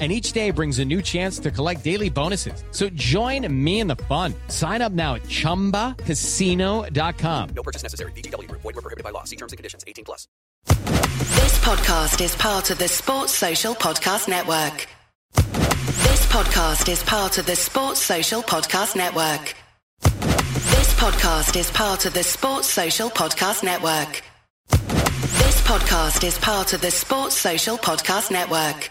and each day brings a new chance to collect daily bonuses. So join me in the fun. Sign up now at ChumbaCasino.com. No purchase necessary. VGW Group. Void were prohibited by law. See terms and conditions. 18 plus. This podcast is part of the Sports Social Podcast Network. This podcast is part of the Sports Social Podcast Network. This podcast is part of the Sports Social Podcast Network. This podcast is part of the Sports Social Podcast Network.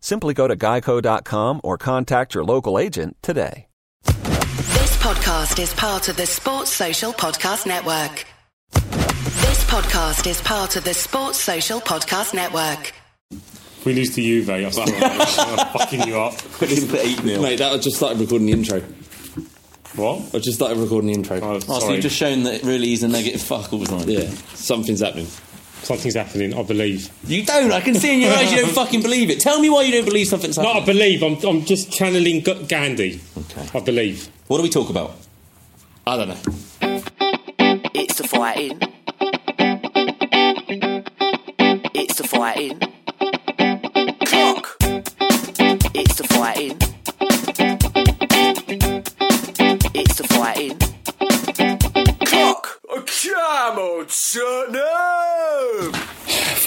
Simply go to geico.com or contact your local agent today. This podcast is part of the Sports Social Podcast Network. This podcast is part of the Sports Social Podcast Network. If we lose to Juve, I swear I'm fucking you up. Mate, that I just started recording the intro. What? I just started recording the intro. Oh, Oh, so sorry. you've just shown that it really is a negative fuck all the time. Yeah, something's happening something's happening. I believe. You don't. I can see in your eyes you don't fucking believe it. Tell me why you don't believe something's happening. No, I believe. I'm, I'm just channeling Gandhi. Okay. I believe. What do we talk about? I don't know. It's the fighting. It's the fighting. Clock. It's the fighting. It's the fighting. Clock. Oh, A camel.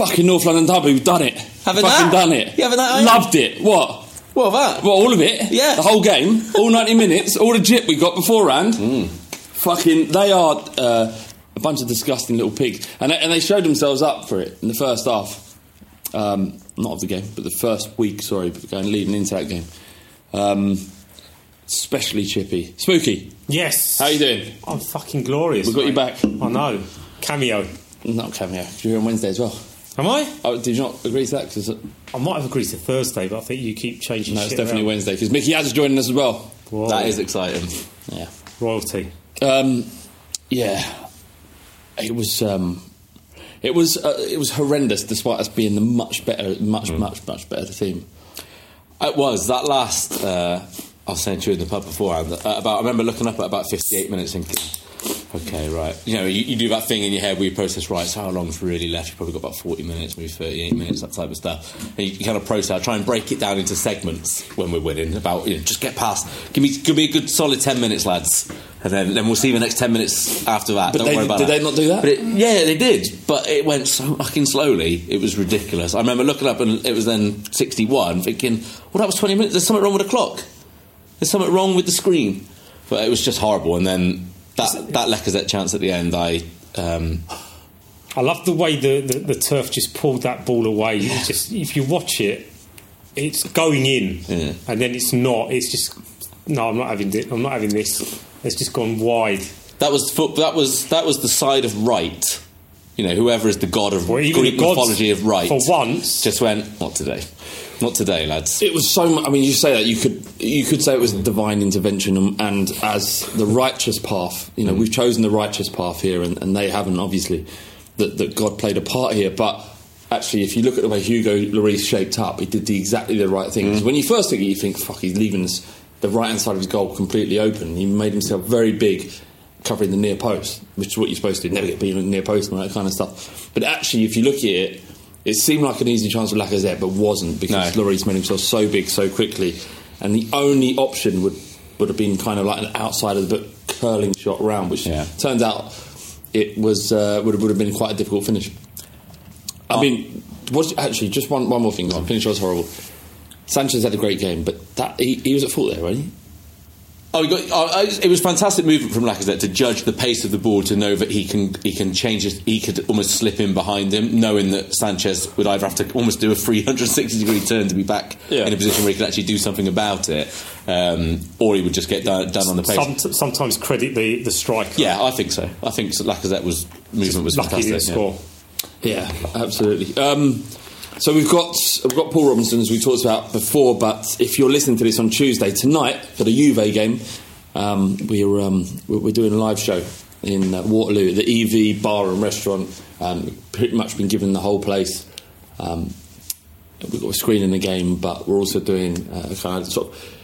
Fucking North London Derby, we've done it. Having Fucking that? done it. You having that, Loved it. What? What that? Well, all of it. Yeah. The whole game, all 90 minutes, all the jip we got beforehand. Hmm. Fucking, they are uh, a bunch of disgusting little pigs. And they, and they showed themselves up for it in the first half. Um, not of the game, but the first week, sorry, but going leading into that game. Um, especially chippy. Spooky, Yes. how you doing? I'm fucking glorious. We've got you back. I know. Cameo. Not cameo. You're on Wednesday as well. Am I? Oh, did you not agree to that? Cause I might have agreed to Thursday, but I think you keep changing no, it's definitely around. Wednesday because Mickey has joining us as well. Whoa. That is exciting. Yeah. royalty. Um, yeah, it was. Um, it was. Uh, it was horrendous, despite us being the much better, much, much, much better team. It was that last. Uh, I was saying to you in the pub beforehand. Uh, about I remember looking up at about fifty-eight minutes, thinking, "Okay, right." You know, you, you do that thing in your head where you process, right? So how long's really left? You've probably got about forty minutes, maybe thirty-eight minutes, that type of stuff. And you, you kind of process. I try and break it down into segments when we're winning. About you know, just get past. Give me, give me a good solid ten minutes, lads, and then then we'll see the next ten minutes after that. But Don't they- worry about did that. they not do that? But it, yeah, they did, but it went so fucking slowly. It was ridiculous. I remember looking up and it was then 61, thinking, well, that was 20 minutes. There's something wrong with the clock. There's something wrong with the screen. But it was just horrible. And then that, that Lacazette chance at the end, I. Um, I love the way the, the, the turf just pulled that ball away. It's just if you watch it, it's going in, Yeah. and then it's not. It's just no. I'm not having this. I'm not having this. It's just gone wide. that was foot, that was that was the side of right. You know, whoever is the god of Well, Greek mythology of right. for once- just went not today, not today, lads. It was so. mu- I mean, you say that you could you could say it was divine intervention, and, and as the righteous path. You know, mm. we've chosen the righteous path here, and, and they haven't. Obviously, that that God played a part here, but. Actually, if you look at the way Hugo Lloris shaped up, he did the, exactly the right thing. 'Cause When you first think it, you think, "Fuck, he's leaving us the right hand side of his goal completely open." He made himself very big, covering the near post, which is what you're supposed to do. Never get beaten at the near post and all that kind of stuff. But actually, if you look at it, it seemed like an easy chance for Lacazette, but wasn't because No. Lloris made himself so big so quickly, and the only option would would have been kind of like an outside of the book curling shot round, which Yeah. turns out it was uh, would have, would have been quite a difficult finish. I mean, was actually just one one more thing. Finish was horrible. Sanchez had a great game, but that he, he was at fault there, wasn't he? Oh, got, oh, it was fantastic movement from Lacazette to judge the pace of the ball to know that he can he can change his he could almost slip in behind him, knowing that Sanchez would either have to almost do a 360 degree turn to be back Yeah. in a position where he could actually do something about it, um, or he would just get done, done on the pace. Some, sometimes credit the the striker. yeah, I think so. I think Lacazette was movement was lucky fantastic. yeah. score. Yeah, absolutely. Um, so we've got we've got Paul Robinson as we talked about before, but if you're listening to this on Tuesday tonight for the Juve game, um, we're, um, we're doing a live show in uh, Waterloo at the EV Bar and Restaurant. Um, pretty much been given the whole place. Um, we've got a screen in the game, but we're also doing uh, kind of sort of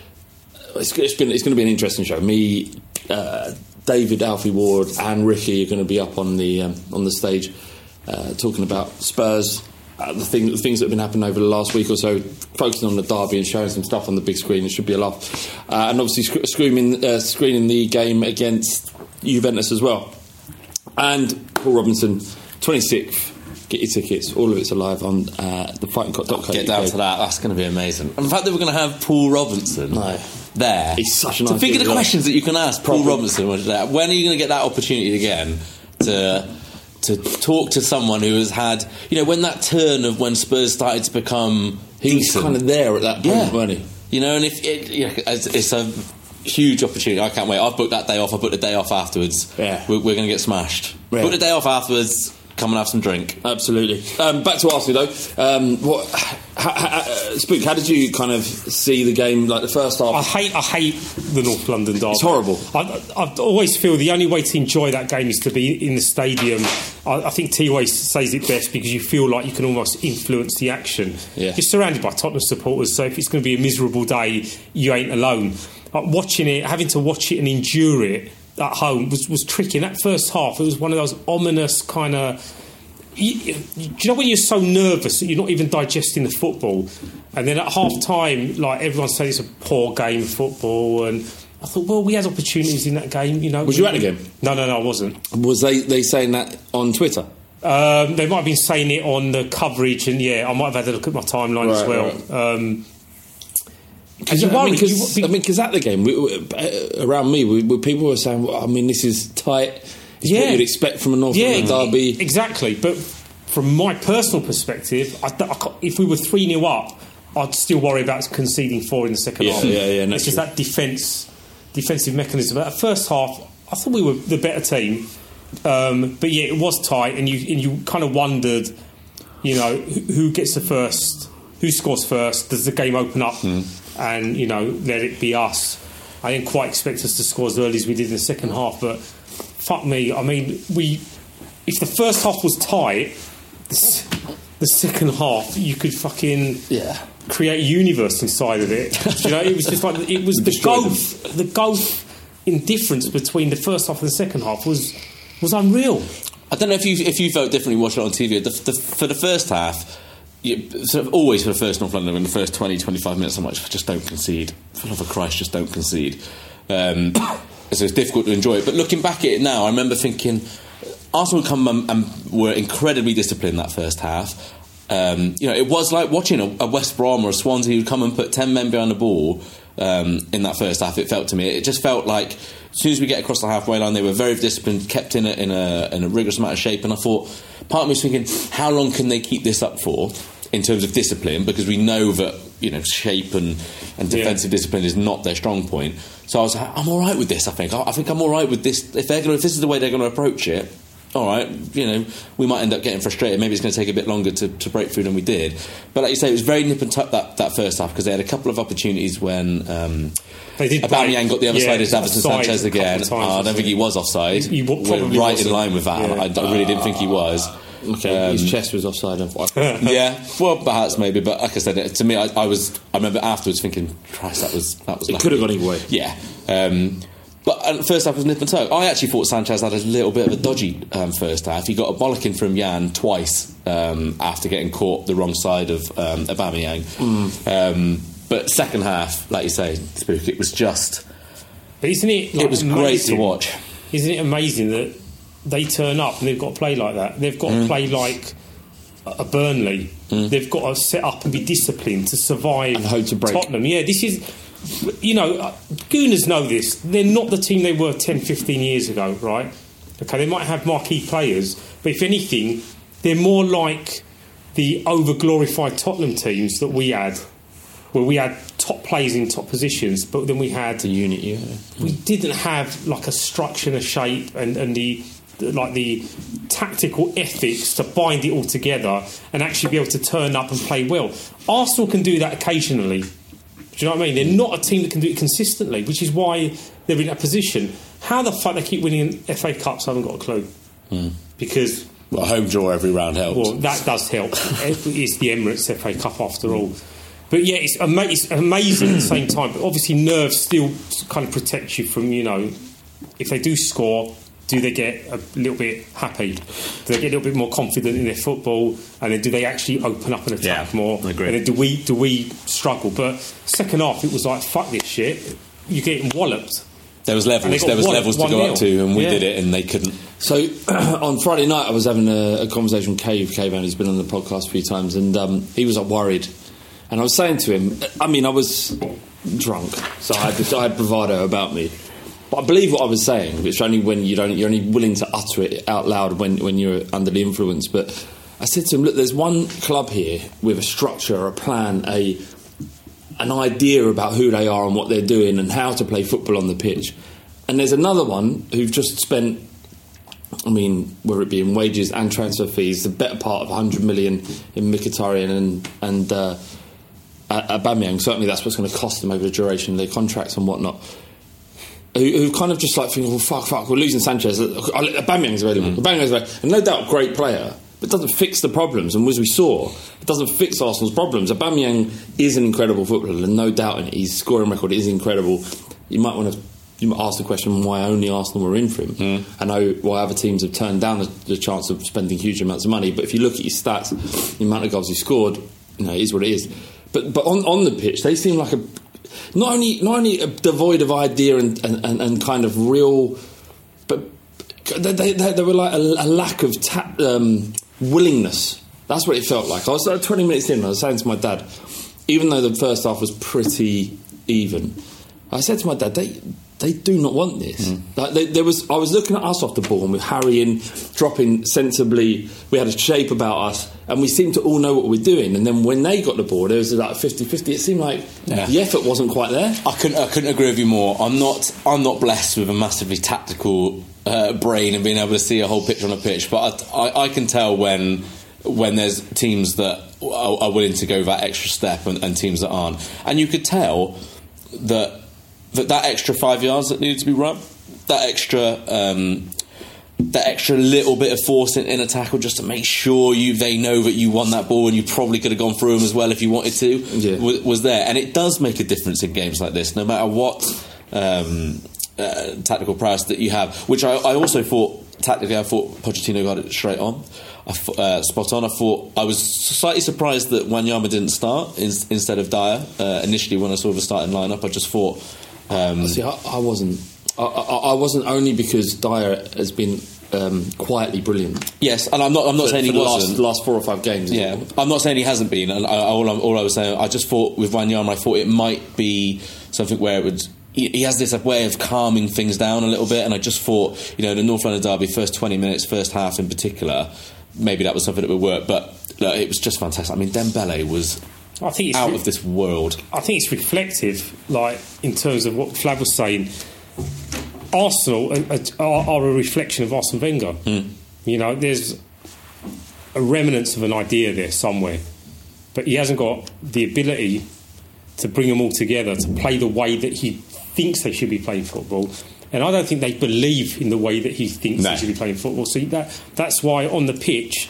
it's, it's it's going to be an interesting show. Me, uh, David, Alfie Ward, and Ricky are going to be up on the um, on the stage uh, talking about Spurs. Uh, the, thing, the things that have been happening over the last week or so, focusing on the derby and showing some stuff on the big screen. It should be a laugh, uh, and obviously sc- screaming, uh, screening the game against Juventus as well. And Paul Robinson, 26th. Get your tickets. All of it's alive on uh, the fightingcock.co. Get down to that. That's going to be amazing. And the fact that we're going to have Paul Robinson No. there. He's such a to nice figure dude, the questions that you can ask Paul. Robinson. When are you going to get that opportunity again to to talk to someone who has had you know when that turn of when Spurs started to become decent, kind of there at that point, yeah, weren't he? You know, and if it, you know, it's, it's a huge opportunity. I can't wait. I've booked that day off. I booked the day off afterwards. Yeah. we're, we're going to get smashed. Yeah. Book the day off afterwards. Come and have some drink. Absolutely. Um, back to Arsenal though. Um, what, ha, ha, uh, Spook, how did you kind of see the game? Like the first half. I hate, I hate the North London derby. It's horrible. I, I always feel the only way to enjoy that game is to be in the stadium. I, I think T-Way says it best because you feel like you can almost influence the action. Yeah. You're surrounded by Tottenham supporters, so if it's going to be a miserable day, you ain't alone. Like watching it, having to watch it and endure it at home was, was tricky. In that first half, it was one of those ominous kind of you, do you know when you're so nervous that you're not even digesting the football, and then at half time, like everyone said, it's a poor game of football, and I thought, well, we had opportunities in that game, you know. Was you at the game? No, no, no, I wasn't. Was they they saying that on Twitter? Um, they might have been saying it on the coverage, and yeah, I might have had a look at my timeline as well. right. Um, Because you I mean, 'cause- you- I mean, 'cause at the game, we, uh, around me, we, people were saying, well, I mean, this is tight. It's what Yeah. you'd expect from a North yeah, London derby. exactly. But from my personal perspective, I, I if we were three 0 up, I'd still worry about conceding four in the second Yeah, half. yeah, yeah, It's just that defence, defensive mechanism. That first half, I thought we were the better team. Um, but yeah, it was tight, and you and you kind of wondered, you know, who, who gets the first, who scores first? Does the game open up, and you know, let it be us? I didn't quite expect us to score as early as we did in the second half, but fuck me. I mean, we if the first half was tight, the, the second half you could fucking Yeah. create a universe inside of it. you know, it was just like it was the Destroy them. gulf, the gulf in difference between the first half and the second half was was unreal. I don't know if you if you felt differently watching it on TV. The, the, for the first half, you, sort of always for the first North London in the first 20, 25 minutes, I'm like, just don't concede. For love of Christ, just don't concede. Um, so it's difficult to enjoy it. But looking back at it now, I remember thinking Arsenal come and, and were incredibly disciplined that first half. Um, you know, it was like watching a, a West Brom or a Swansea who'd come and put 10 men behind the ball um, in that first half. It felt to me, it just felt like as soon as we get across the halfway line, they were very disciplined, kept in a, in a, in a rigorous amount of shape. And I thought, part of me was thinking, how long can they keep this up for in terms of discipline? Because we know that, you know, shape and, and Yeah. defensive discipline is not their strong point. So I was like, I'm all right with this, I think. I, I think I'm all right with this. If, they're gonna, if this is the way they're going to approach it, all right, you know, we might end up getting frustrated. Maybe it's going to take a bit longer to, to break through than we did. But like you say, it was very nip and tuck that, that first half because they had a couple of opportunities when um, They did Aubameyang break. got the other Yeah, side of Davinson offside Sanchez again. times, Oh, I don't think he he? was offside. He- he We're right wasn't. in line with that. Yeah. I, I really didn't think he was. Okay, his Um, chest was offside. and- yeah, well, perhaps maybe, but like I said, to me, I, I was. I remember afterwards thinking, "Christ, that was that was." It lucky." could have gone either way. Yeah, um, but uh, first half was nip and tuck. I actually thought Sanchez had a little bit of a dodgy um, first half. He got a bollocking from Jan twice um, after getting caught the wrong side of um, Aubameyang. Um, but second half, like you say, Spook, it was just. But isn't it? It was great to watch. Isn't it amazing that they turn up and they've got to play like that? They've got Mm. to play like a Burnley. They've got to set up and be disciplined to survive. And hope to break. Tottenham. Yeah, this is. You know, uh, Gooners know this. They're not the team they were 10, 15 years ago, right? Okay, they might have marquee players, but if anything, they're more like the over glorified Tottenham teams that we had, where we had top players in top positions, but then we had The unit, yeah. we didn't have like a structure and a shape and, and the, the like the tactical ethics to bind it all together and actually be able to turn up and play well. Arsenal can do that occasionally. Do you know what I mean? They're not a team that can do it consistently, which is why they're in that position. How the fuck they keep winning FA Cups, I haven't got a clue. Hmm. Because Well, home draw every round helps. well, that does help. it's the Emirates FA Cup after all. But yeah, it's, ama- it's amazing at the same time. But obviously, nerves still kind of protect you from, you know, if they do score, do they get a little bit happy? Do they get a little bit more confident in their football? And then do they actually open up and attack Yeah, more? I agree. And then do we do we struggle? But second half, it was like fuck this shit. You're getting walloped. there was levels. There was one- levels to go 1-0. up to, and we Yeah. did it, and they couldn't. So on Friday night, I was having a, a conversation with Cave, Cave, and he's been on the podcast a few times, and um, he was like, worried. And I was saying to him, I mean, I was drunk, so I had, I had bravado about me. But I believe what I was saying. It's only when you don't, you're only willing to utter it out loud when, when you're under the influence. But I said to him, look, there's one club here with a structure, a plan, a an idea about who they are and what they're doing and how to play football on the pitch. And there's another one who've just spent, I mean, whether it be in wages and transfer fees, the better part of 100 million in Mkhitaryan and and uh, Aubameyang. Certainly, that's what's going to cost them over the duration of their contracts and whatnot. Who, who kind of just like thinking, well, oh, fuck, fuck, we're losing Sanchez. Aubameyang's available. Mm-hmm. Aubameyang's available. And no doubt, great player, but doesn't fix the problems. And as we saw, it doesn't fix Arsenal's problems. Aubameyang is an incredible footballer, and no doubt in it. His scoring record is incredible. You might want to you might ask the question why only Arsenal were in for him. Mm. I know why other teams have turned down the, the chance of spending huge amounts of money, but if you look at his stats, the amount of goals he scored, you know, it is what it is. But but on, on the pitch, they seem like a not only not only devoid of idea and, and, and, kind of real, but they, they, they were like a, a lack of ta- um, willingness. That's what it felt like. I was like 20 minutes in. I was saying to my dad, even though the first half was pretty even, I said to my dad, they they do not want this. Like they, there was, I was looking at us off the ball and we're harrying, dropping sensibly. We had a shape about us, and we seemed to all know what we're doing. And then when they got the ball, there was like 50-50. It seemed like Yeah. the effort wasn't quite there. I couldn't, I couldn't agree with you more. I'm not, I'm not blessed with a massively tactical uh, brain and being able to see a whole picture on a pitch, but I, I, I can tell when when there's teams that are, are willing to go that extra step and, and teams that aren't, and you could tell that that that extra five yards that needed to be run, that extra. Um, that extra little bit of force in, in a tackle just to make sure you they know that you won that ball and you probably could have gone through them as well if you wanted to Yeah. was, was there and it does make a difference in games like this no matter what um, uh, tactical prowess that you have which I, I also thought tactically I thought Pochettino got it straight on thought, uh, spot on I thought I was slightly surprised that Wanyama didn't start in, instead of Dier uh, initially when I saw the starting lineup I just thought um, See, I, I wasn't. I, I, I wasn't only because Dier has been um, quietly brilliant. yes and I'm not I'm not For- saying he the wasn't last, last four or five games. Yeah, I'm not saying he hasn't been. And all, I'm, all I was saying, I just thought with Wanyama, I thought it might be something where it would. He, he has this way of calming things down a little bit, and I just thought, you know, the North London derby, first 20 minutes, first half in particular, maybe that was something that would work. But look, it was just fantastic. I mean, Dembele was I think it's out re- of this world. I think it's reflective, like in terms of what Flav was saying. Arsenal are, uh, are, are a reflection of Arsene Wenger. Hmm. You know, there's a remnants of an idea there somewhere, but he hasn't got the ability to bring them all together to play the way that he thinks they should be playing football. And I don't think they believe in the way that he thinks No. they should be playing football. So that that's why on the pitch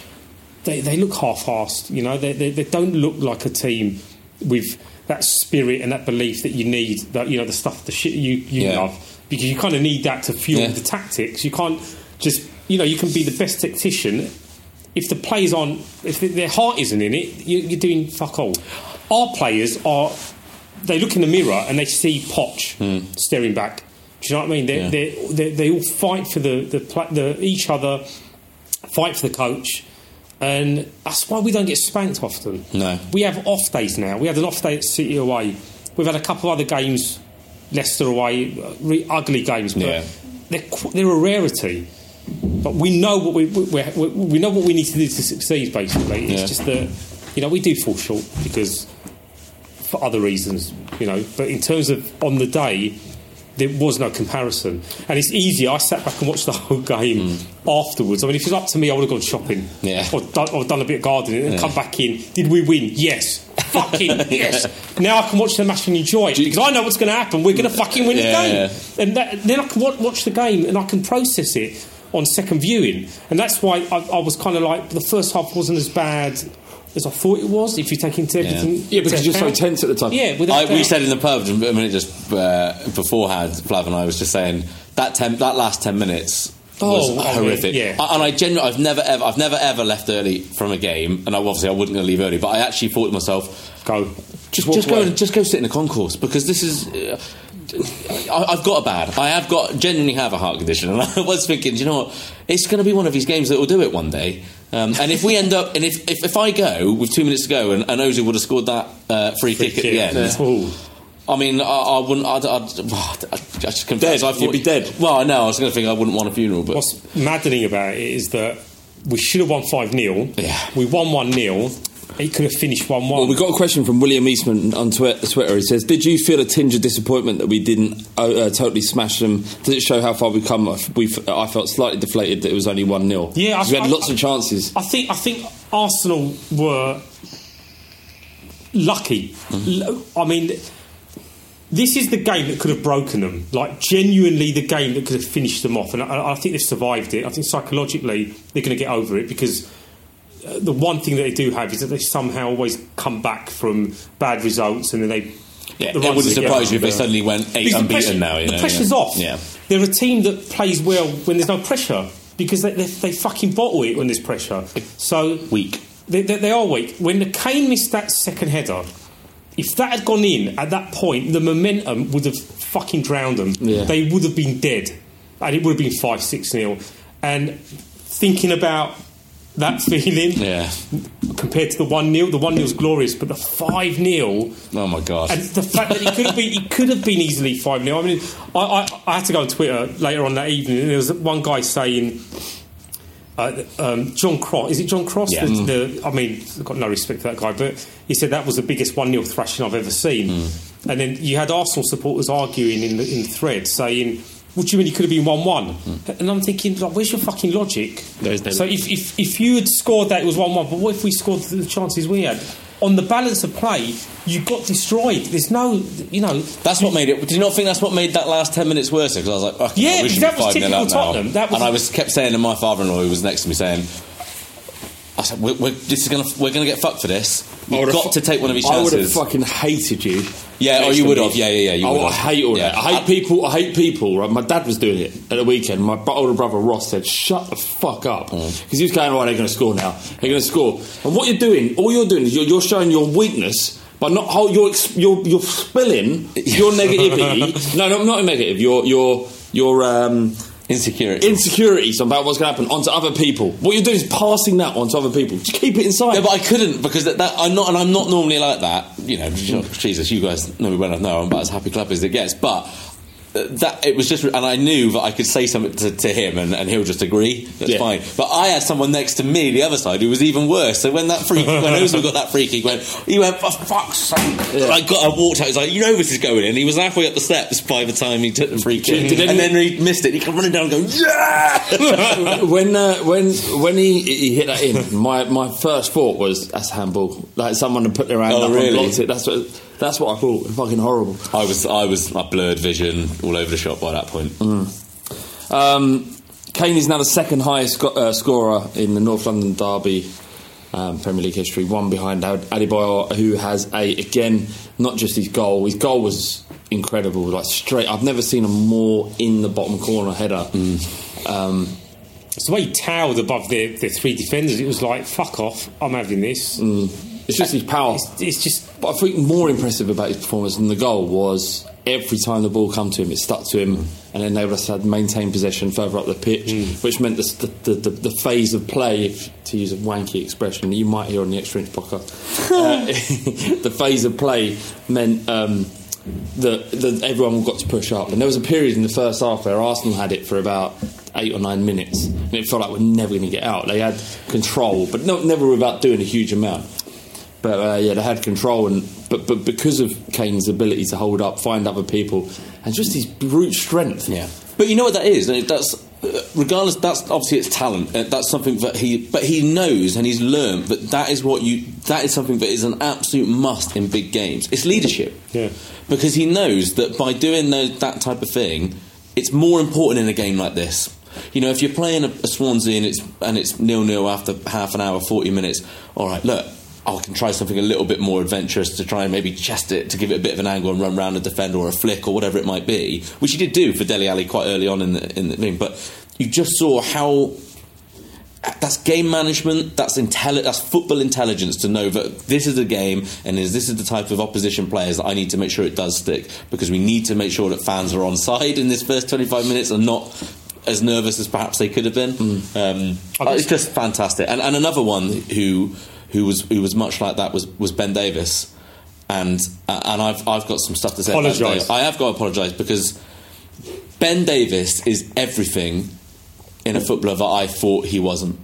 they, they look half-assed. You know, they, they, they don't look like a team with that spirit and that belief that you need. That you know, the stuff, the shit you you Yeah. love, because you kind of need that to fuel Yeah. the tactics. You can't just, you know, you can be the best tactician if the players on, if their heart isn't in it, you, you're doing fuck all. Our players are, they look in the mirror and they see Poch hmm. staring back. Do you know what I mean? They. Yeah. they all fight for the the, the each other, fight for the coach, and that's why we don't get spanked often. No. we have off days now. We had an off day at City away. We've had a couple of other games, Leicester away, uh, re- ugly games, but Yeah. they're they're a rarity. But we know what we we, we we know what we need to do to succeed. Basically, it's Yeah. just that you know we do fall short because for other reasons, you know. But in terms of on the day, there was no comparison, and it's easy. I sat back and watched the whole game afterwards. I mean, if it was up to me, I would have gone shopping, Mm. Yeah. or done, or done a bit of gardening, and Yeah. come back in. Did we win? Yes. Fucking yes. Now I can watch the match and enjoy it because I know what's going to happen. We're going to fucking win Yeah, the game, and that, then I can watch the game and I can process it on second viewing, and that's why I, I was kind of like the first half wasn't as bad. As I thought it was, if you take into everything, Yeah, because you're so tense at the time. Yeah, I, we said in the pub a minute just uh, beforehand. Flav and I was just saying that ten, that last ten minutes was Oh, I mean, horrific. yeah. I- and I genuinely, I've never ever, I've never ever left early from a game, and I, obviously I wasn't going to leave early. But I actually thought to myself, go, just, just go, and just go sit in the concourse because this is. Uh, I, I've got a bad. I have got genuinely have a heart condition, and I was thinking, do you know what? It's going to be one of these games that will do it one day. Um, and if we end up, and if, if, if I go with two minutes to go, and, and Ozil would have scored that uh, free, kick, at the end, Yeah. I mean, I, I wouldn't. I'd, I'd, I, I just confess, Dead. I thought, You'd be dead. Well, I know. I was going to think I wouldn't want a funeral, but What's maddening about it is that we should have won 5 0. Yeah. We won 1 0. It could have finished 1 1. Well, we got a question from William Eastman on Twitter. He says, "Did you feel a tinge of disappointment that we didn't uh, uh, totally smash them? Does it show how far we've come? We, I felt slightly deflated that it was only one 0 Yeah, I- we had I- lots of chances. I think I think Arsenal were lucky. I mean, this is the game that could have broken them. Like genuinely, the game that could have finished them off. And I, I think they've survived it. I think psychologically they're going to get over it because. The one thing that they do have is that they somehow always come back from bad results and then they. yeah, the it wouldn't surprise you if they suddenly went eight unbeaten pressure- now. You the know, pressure's yeah. off. Yeah. They're a team that plays well when there's no pressure because they, they, they fucking bottle it when there's pressure. So Weak. They, they, they are weak. When the Kane missed that second header, if that had gone in at that point, the momentum would have fucking drowned them. Yeah. They would have been dead, and it would have been five six nil. And thinking about that feeling Yeah. compared to the one 0 The one 0 is glorious, but the five 0 Oh my god. and the fact that he could have been, he could have been easily five 0 I mean, I, I, I had to go on Twitter later on that evening, and there was one guy saying. Uh, um, John Cross, is it John Cross? Yeah. The, the, I mean, I've got no respect for that guy, but he said that was the biggest 1 0 thrashing I've ever seen. Mm. And then you had Arsenal supporters arguing in the, in the thread saying, Do you mean he could have been 1 1? And I'm thinking, like, where's your fucking logic? No- so if, if, if you had scored that, it was 1 1, but what if we scored the chances we had? On the balance of play, you got destroyed. There's no, you know. That's what made it. Do you not think that's what made that last ten minutes worse? Because I was like, fucking Yeah, hell, we should that was 5 nil typical. Tottenham. That was- and I was kept saying to my father-in-law, who was next to me, saying, "I said, we're, we're, this is gonna, we're going to get fucked for this. We've got fu- to take one of these chances. I would have fucking hated you. Yeah, oh, you would have. Yeah, yeah, yeah, you oh, would I hate all Yeah. that. I hate people. I hate people. Right, my dad was doing it at the weekend. My older brother Ross said, "Shut the fuck up," Mm. because he was going, "Right, they're going to score now. They're going to score." And what you're doing, all you're doing is you're, you're showing your weakness. But not how you're, you're you're spilling your negativity. no, no, not negative. Your your your um, Insecurity. insecurities about what's going to happen onto other people. What you're doing is passing that on to other people. Just keep it inside. Yeah, but I couldn't because that, that I'm not, and I'm not normally like that. You know, Jesus, you guys know me well enough. Know I'm about as happy club as it gets. But that it was just, and I knew that I could say something to, to him, and, and he'll just agree. That's Yeah. fine. But I had someone next to me, the other side, who was even worse. So when that free, when Ozil got that free kick, he went, he went for fuck's sake. I got, I walked out. He's like, you know this is going in. He was halfway up the steps by the time he took the free kick, Did any- and then he missed it. He came running down, going, yeah. when uh, when when he, he hit that in, my, my first thought was that's handball. Like someone had put their hand Oh, up really? and blocked it. That's what that's what I thought. Fucking horrible. I was, I was, my blurred vision all over the shop by that point. Um, Kane is now the second highest sco- uh, scorer in the North London derby. Um, Premier League history, one behind Ad- Adebayor, who has a again not just his goal. His goal was incredible, like straight. I've never seen a more in the bottom corner header. Um, It's the way he towered above the, the three defenders. It was like, fuck off, I'm having this. It's just his power. It's, it's just But I think more impressive about his performance than the goal was every time the ball come to him, it stuck to him and enabled us to maintain possession further up the pitch, which meant the, the, the, the phase of play, if, to use a wanky expression that you might hear on the Extra Inch podcast, uh, the phase of play meant um, that, that everyone got to push up. And there was a period in the first half where Arsenal had it for about eight or nine minutes, and it felt like we're never going to get out. They had control, but no, never without doing a huge amount. But uh, yeah, they had control, and but but because of Kane's ability to hold up, find other people, and just his brute strength. Yeah, but you know what that is. That's uh, regardless. That's obviously it's talent. Uh, That's something that he, but he knows and he's learned that that is what you. That is something that is an absolute must in big games. It's leadership. Yeah. because he knows that by doing those, that type of thing, it's more important in a game like this. You know, if you're playing a, a Swansea and it's and it's nil nil after half an hour, forty minutes. All right, look. I can try something a little bit more adventurous to try and maybe chest it to give it a bit of an angle and run round a defender or a flick or whatever it might be, which he did do for Dele Alli quite early on in the in the thing. But you just saw how that's game management. That's intelli- That's football intelligence to know that this is a game, and is this is the type of opposition players that I need to make sure it does stick because we need to make sure that fans are on side in this first twenty five minutes and not as nervous as perhaps they could have been. Um, it's just fantastic. And, and another one who who was who was much like that was was Ben Davies. And uh, and I've I've got some stuff to say. Apologise. I have got to apologise because Ben Davies is everything in a footballer that I thought he wasn't.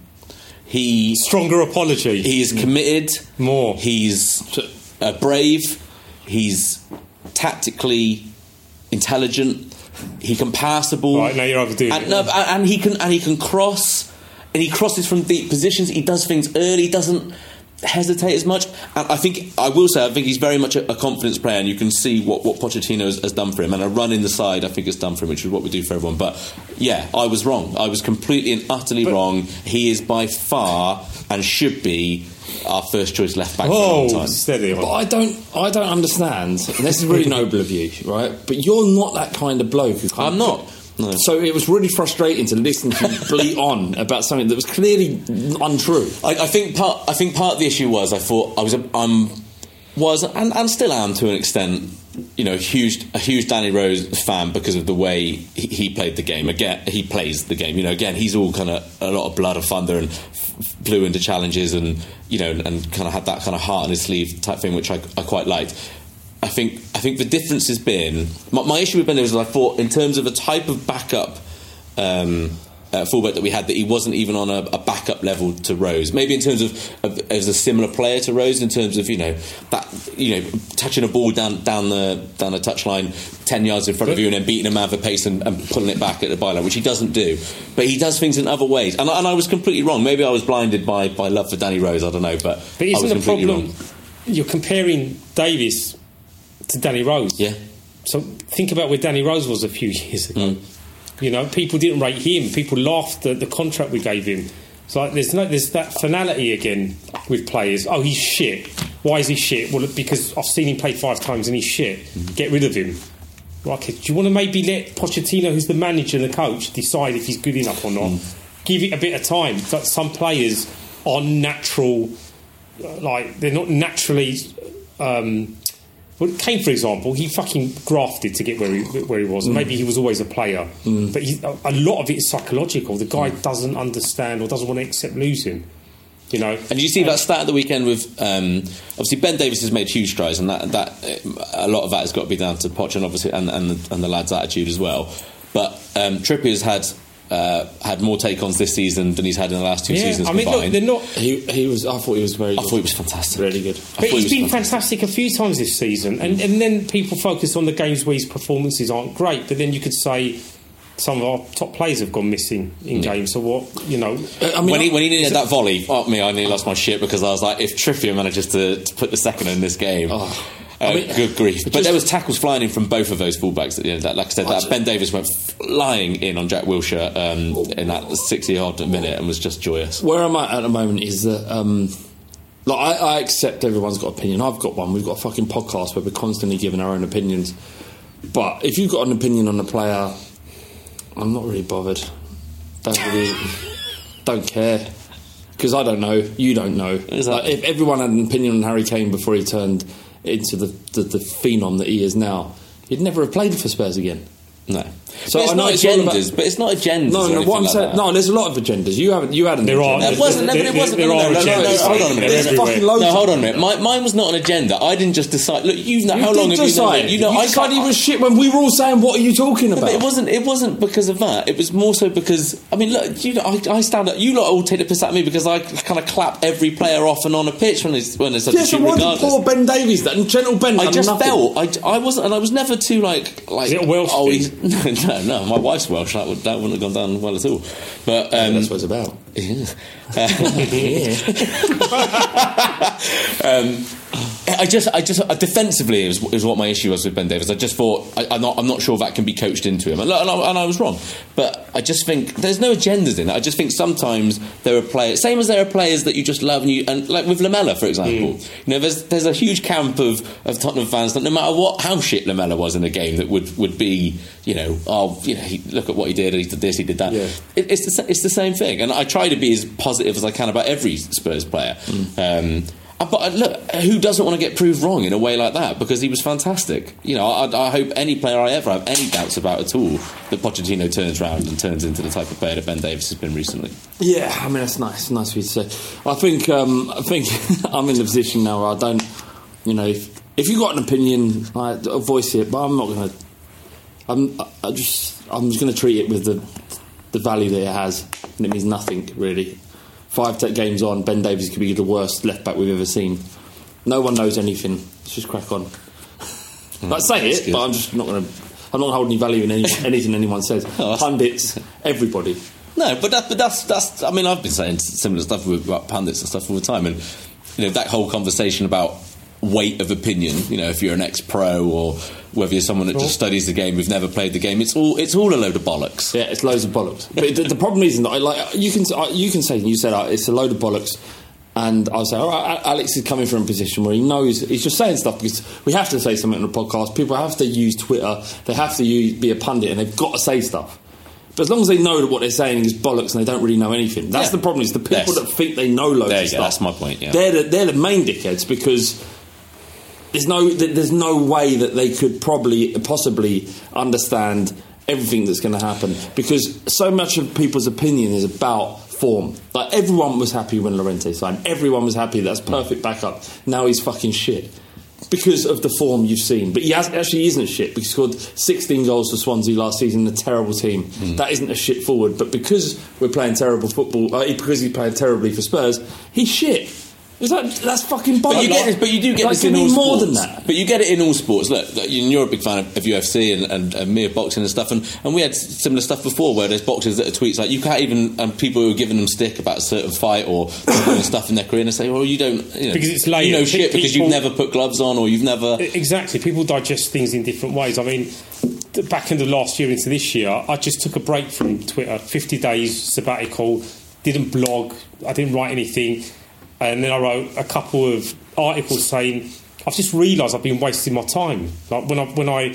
He stronger apology. he is committed. More. He's uh, brave. He's tactically intelligent. He can pass the ball. Right, now you're overdoing and, it. no, and- and he can and he can cross. And he crosses from deep positions. He does things early. Doesn't hesitate as much. And I think I will say I think he's very much a, a confidence player, and you can see what what Pochettino has, has done for him. And a run in the side, I think, has done for him, which is what we do for everyone. But yeah, I was wrong. I was completely and utterly wrong. He is by far and should be our first choice left back for a long time. steady on. But I don't, I don't understand. And this is really noble of you, right? But you're not that kind of bloke. Who I'm not. No. So it was really frustrating to listen to you bleat on about something that was clearly untrue. I, I think part. I think part of the issue was I thought I was. A, I'm. was and, and still am to an extent, you know, a huge a huge Danny Rose fan because of the way he, he played the game. Again, he plays the game. You know, again, he's all kind of a lot of blood of thunder and f- flew into challenges and you know and kind of had that kind of heart on his sleeve type thing, which I, I quite liked. I think I think the difference has been my, my issue with Ben Davies is I thought in terms of a type of backup. Um, uh, fullback that we had that he wasn't even on a, a backup level to Rose. Maybe in terms of, of as a similar player to Rose in terms of you know that you know touching a ball down down the down the touchline ten yards in front of you and then beating a man for pace and, and pulling it back at the byline, which he doesn't do. But he does things in other ways, and, I- and I was completely wrong. Maybe I was blinded by, by love for Danny Rose. I don't know, but, But I was isn't the completely problem wrong. you're comparing Davies to Danny Rose? Yeah. So think about where Danny Rose was a few years ago. Mm. You know, people didn't rate him. People laughed at the contract we gave him. It's like there's no there's that finality again with players. Oh, he's shit. Why is he shit? Well, because I've seen him play five times and he's shit. Mm-hmm. Get rid of him. Right, okay. Do you want to maybe let Pochettino, who's the manager and the coach, decide if he's good enough or not? Mm. Give it a bit of time. It's like some players are natural, like they're not naturally. Um, well, Kane, for example, he fucking grafted to get where he where he was. Mm. Maybe he was always a player, but he, a, lot of it is psychological. The Mm. guy doesn't understand or doesn't want to accept losing. You know, And you see that stat at the weekend with um, obviously Ben Davies has made huge strides, and that that a lot of that has got to be down to Poch and obviously and and the, and the lad's attitude as well. But um, Trippier's had uh, had more take ons this season than he's had in the last two Yeah, seasons I mean, look, they're not. He he was. I thought he was very. I Good. thought he was fantastic. really good. I But thought he he's was been fantastic. fantastic a few times this season, and, and then people focus on the games where his performances aren't great. But then you could say some of our top players have gone missing in games. So what you know? I mean, when he I- when he needed that volley, oh me, I nearly lost my shit because I was like, if Trippier manages to, to put the second in this game, uh, I mean, good grief! But just- there was tackles flying in from both of those fullbacks. At the end. of That, like I said, that. Ben Davies went flying in on Jack Wilshere um, in that sixty-odd minute and was just joyous. where I'm at at the moment is that. Um, like I, I accept everyone's got opinion. I've got one. We've got a fucking podcast where we're constantly giving our own opinions. But if you've got an opinion on a player, I'm not really bothered. Don't really, don't care because I don't know. You don't know. Like, if everyone had an opinion on Harry Kane before he turned into the, the, the phenom that he is now, he'd never have played for Spurs again. No, So but it's not it's all about- agendas. but it's not agendas. No, or no. What I'm like saying, that. no. There's a lot of agendas. You haven't. You had an There are. It wasn't. No, but it There- wasn't. there no, no, are no, no, no, agendas. Hold on a minute. There's everywhere. fucking loads. No, of- hold on a minute. My, mine was not an agenda. I didn't just decide. Look, you know You how did long have you decide. known? You know, you I decided can't- he was shit when we were all saying, "What are you talking No, about?" but it wasn't. It wasn't because of that. It was more so because I mean, look, you know, I, I stand up. You lot all take the piss at me because I kind of clap every player off and on a pitch when there's when there's such Yeah, a so shit why did regardless. poor Ben Davies that and Gentle Ben? I done just nothing? felt I, I wasn't, and I was never too like like. Is it a Welsh oh, thing? he's, no, no, my wife's Welsh. That, would, that wouldn't have gone down well at all. But um, That's what it's about. Yeah. Um, I just, I just, uh, defensively is, is what my issue was with Ben Davies. I just thought I, I'm not, I'm not sure that can be coached into him, and, and, I, and I was wrong. But I just think there's no agendas in it. I just think sometimes there are players, same as there are players that you just love, and you, and like with Lamela, for example, you know, there's there's a huge camp of, of Tottenham fans that no matter what how shit Lamela was in a game, that would, would be, you know, oh, you know, he, look at what he did, he did this, he did that. Yeah. It, it's the it's the same thing, and I try to be as positive as I can about every Spurs player. Um, uh, but uh, look, who doesn't want to get proved wrong in a way like that? Because he was fantastic. You know, I, I hope any player I ever have any doubts about at all that Pochettino turns round and turns into the type of player that Ben Davies has been recently. Yeah, I mean that's nice. Nice of you to say. I think um, I think I'm in the position now where I don't, you know, if, if you got an opinion, I voice it. But I'm not going to. I'm I just I'm just going to treat it with the the value that it has, and it means nothing really. Five tech games on, Ben Davies could be the worst left back we've ever seen. No one knows anything. Let's just crack on. Hmm. I say it, good. but I'm just not going to. I'm not holding any value in any, anything anyone says. Oh, Pundits, everybody. No, but that, but that's that's. I mean, I've been saying similar stuff with about pundits and stuff all the time, and you know that whole conversation about weight of opinion. You know, if you're an ex-pro or whether you're someone that just studies the game, who've never played the game, it's all it's all a load of bollocks. Yeah, it's loads of bollocks. But the, the problem is that I, like you can you can say you said uh, it's a load of bollocks, and I'll say all right, Alex is coming from a position where he knows he's just saying stuff because we have to say something on the podcast. People have to use Twitter. They have to use, be a pundit, and they've got to say stuff. But as long as they know that what they're saying is bollocks and they don't really know anything, that's Yeah. the problem. Is the people Yes. that think they know loads There of go, stuff. that's my point, yeah. they're the, they're the main dickheads because there's no there's no way that they could probably possibly understand everything that's going to happen because so much of people's opinion is about form. Like everyone was happy when Llorente signed. Everyone was happy. That's perfect backup. Now he's fucking shit because of the form you've seen. But he has, actually isn't shit because he scored 16 goals for Swansea last season, a terrible team. That isn't a shit forward. But because we're playing terrible football, uh, because he's playing terribly for Spurs, he's shit. Is that, that's fucking bollocks. But you get this, but you do get Like, this in all me more sports. than that. But you get it in all sports. Look, look, you- you're a big fan of, of UFC and, and, and me of boxing and stuff, and, and we had similar stuff before where there's boxers that are tweets like you can't even and people who are giving them stick about a certain fight or doing stuff in their career and they say, well, you don't, you know, Because it's layered. you know Pe- shit because you've never put gloves on or you've never. Exactly. People digest things in different ways. I mean, back back into last year into this year, I just took a break from Twitter, 50 days sabbatical, didn't blog, I didn't write anything, and then I wrote a couple of articles saying, I've just realised I've been wasting my time. Like when I when I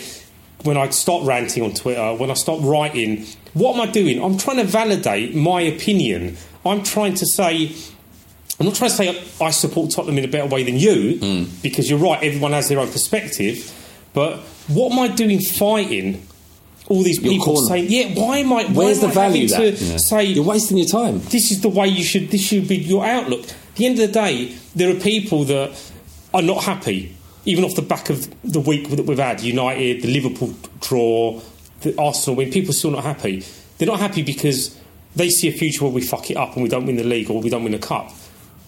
when I start ranting on Twitter, when I start writing, what am I doing? I'm trying to validate my opinion. I'm trying to say I'm not trying to say I support Tottenham in a better way than you, hmm. because you're right, everyone has their own perspective. But what am I doing fighting all these Your people corner. saying, yeah, why am I, why Where's am the I value to Yeah. say, You're wasting your time. this is the way you should, this should be your outlook. At the end of the day, there are people that are not happy, even off the back of the week that we've had United, the Liverpool draw, the Arsenal win. People are still not happy. They're not happy because they see a future where we fuck it up and we don't win the league or we don't win the cup.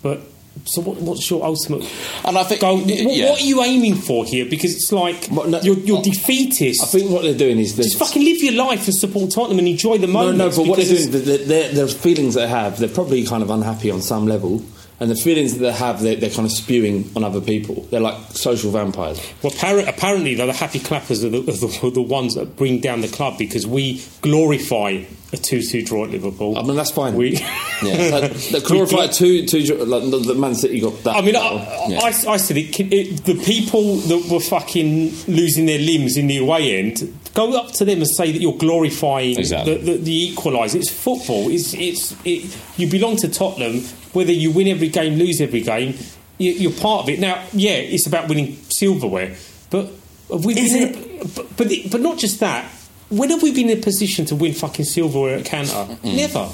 But so, what, what's your ultimate And I think, goal? What, yeah. what are you aiming for here? Because it's like What- no, you're, you're I- defeatist. I think what they're doing is just fucking live your life and support Tottenham and enjoy the moment. no, no, but what they're doing, the, the, the, the feelings they have, they're probably kind of unhappy on some level, and the feelings that they have, they're, they're kind of spewing on other people. They're like social vampires. Well, appar- apparently, though, the happy clappers are the, are, the, the ones that bring down the club because we glorify a 2 2 draw at Liverpool. I mean, that's fine. We, Yeah, that, that glorify two, two, like the, the Man City got that. I mean, I, battle. I, I said it, it, the people that were fucking losing their limbs in the away end, go up to them and say that you're glorifying Exactly. the, the, the equaliser. It's football. It's, it's, it, you belong to Tottenham. Whether you win every game, lose every game, you, you're part of it. Now, yeah, it's about winning silverware, but have we Is been in a- but, but, it- but not just that. When have we been in a position to win fucking silverware at Cantor? Never.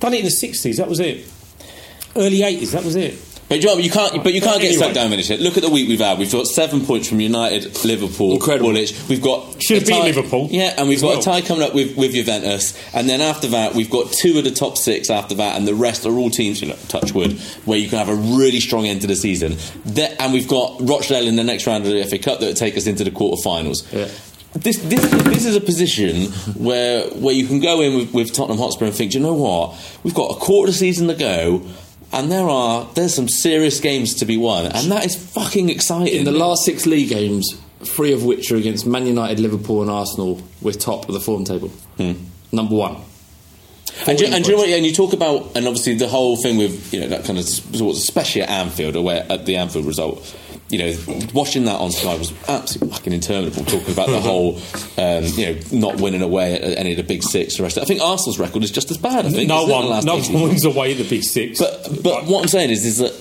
Done it in the 60s, that was it. Early 80s, that was it. But you, know, you can't. But you can't get Anyway. stuck down in shit. Look at the week we've had. We've got seven points from United, Liverpool, Incredible. Woolwich. We've got Should have tie- Liverpool Yeah, and we've got well. a tie coming up with, with Juventus, and then after that we've got two of the top six after that, and the rest are all teams. You know, touch wood, where you can have a really strong end to the season. That, and we've got Rochdale in the next round of the FA Cup that will take us into the quarterfinals. Yeah. This, this, this is a position where where you can go in with, with Tottenham Hotspur and think, "Do you know what? We've got a quarter of the season to go, and there are there's some serious games to be won, and that is fucking exciting. In the last six league games, three of which are against Man United, Liverpool, and Arsenal, we're top of the form table. Hmm. Number one. and, do, and do you know what? and you talk about, and obviously the whole thing with you know that kind of sort of, especially at Anfield, or where at the Anfield result. You know, watching that on Sky was absolutely fucking interminable. Talking about the whole, um, you know, not winning away at any of the big six. The rest. Of, it. I think Arsenal's record is just as bad. I think No isn't it, the one, no 18 one's away at the big six. But but what I'm saying is is that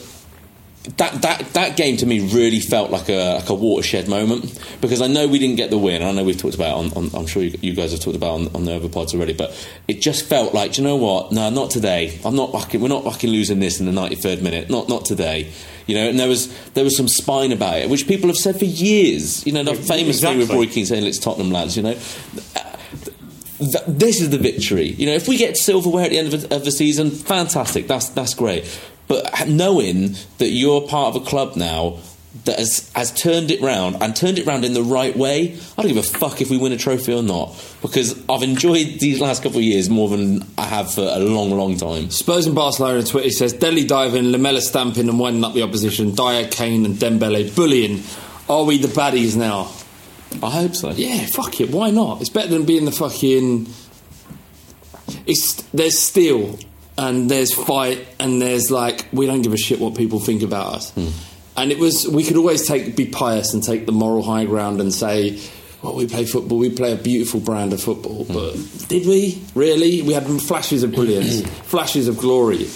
that that that game to me really felt like a like a watershed moment because I know we didn't get the win. and I know we've talked about it on, on I'm sure you, you guys have talked about it on, on the other pods already. But it just felt like, do you know what? No, not today. I'm not fucking. We're not fucking losing this in the 93rd minute. Not not today. You know, and there was there was some spine about it, which people have said for years. You know, the famous thing with Roy Keane saying, "It's Tottenham lads." You know. Th- this is the victory. You know, if we get silverware at the end of the, of the season, fantastic. That's that's great. But knowing that you're part of a club now that has, has turned it round and turned it round in the right way, I don't give a fuck if we win a trophy or not because I've enjoyed these last couple of years more than I have for a long, long time. Spurs and Barcelona on Twitter says Dele diving, Lamela stamping and winding up the opposition, Dier, Kane and Dembele bullying. Are we the baddies now? I hope so. Yeah, fuck it. Why not? It's better than being the fucking. It's there's steel and there's fight and there's like we don't give a shit what people think about us. Hmm. And it was we could always take be pious and take the moral high ground and say, well, we play football. We play a beautiful brand of football, but did we really? We had flashes of brilliance, flashes of glory.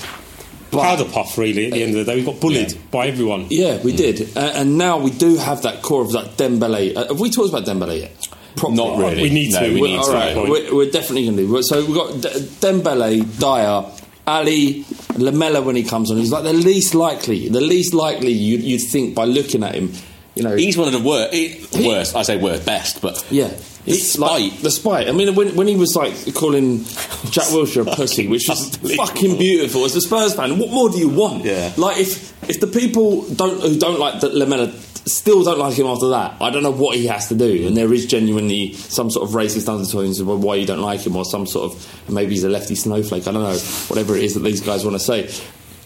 But powder puff, really, at the end of the day. We got bullied by everyone. Yeah, we did, uh, and now we do have that core of that Dembele. Uh, have we talked about Dembele yet? Properly? Not really. We need No, to. we We're- need All to. right, we're, we're definitely going to do. So we've got D- Dembele, Dier, Alli, Lamela when he comes on. He's like the least likely, the least likely you'd, you'd think by looking at him. You know, He's one of the worst. Worst, I say worst, best, but yeah. The It's spite. like the spite. I mean, when, when he was like calling Jack Wilshere a pussy, which was fucking beautiful. As a Spurs fan, what more do you want? Yeah. Like if if the people don't who don't like that Lamela still don't like him after that, I don't know what he has to do. And there is genuinely some sort of racist undertones of why you don't like him, or some sort of maybe he's a lefty snowflake. I don't know. Whatever it is that these guys want to say.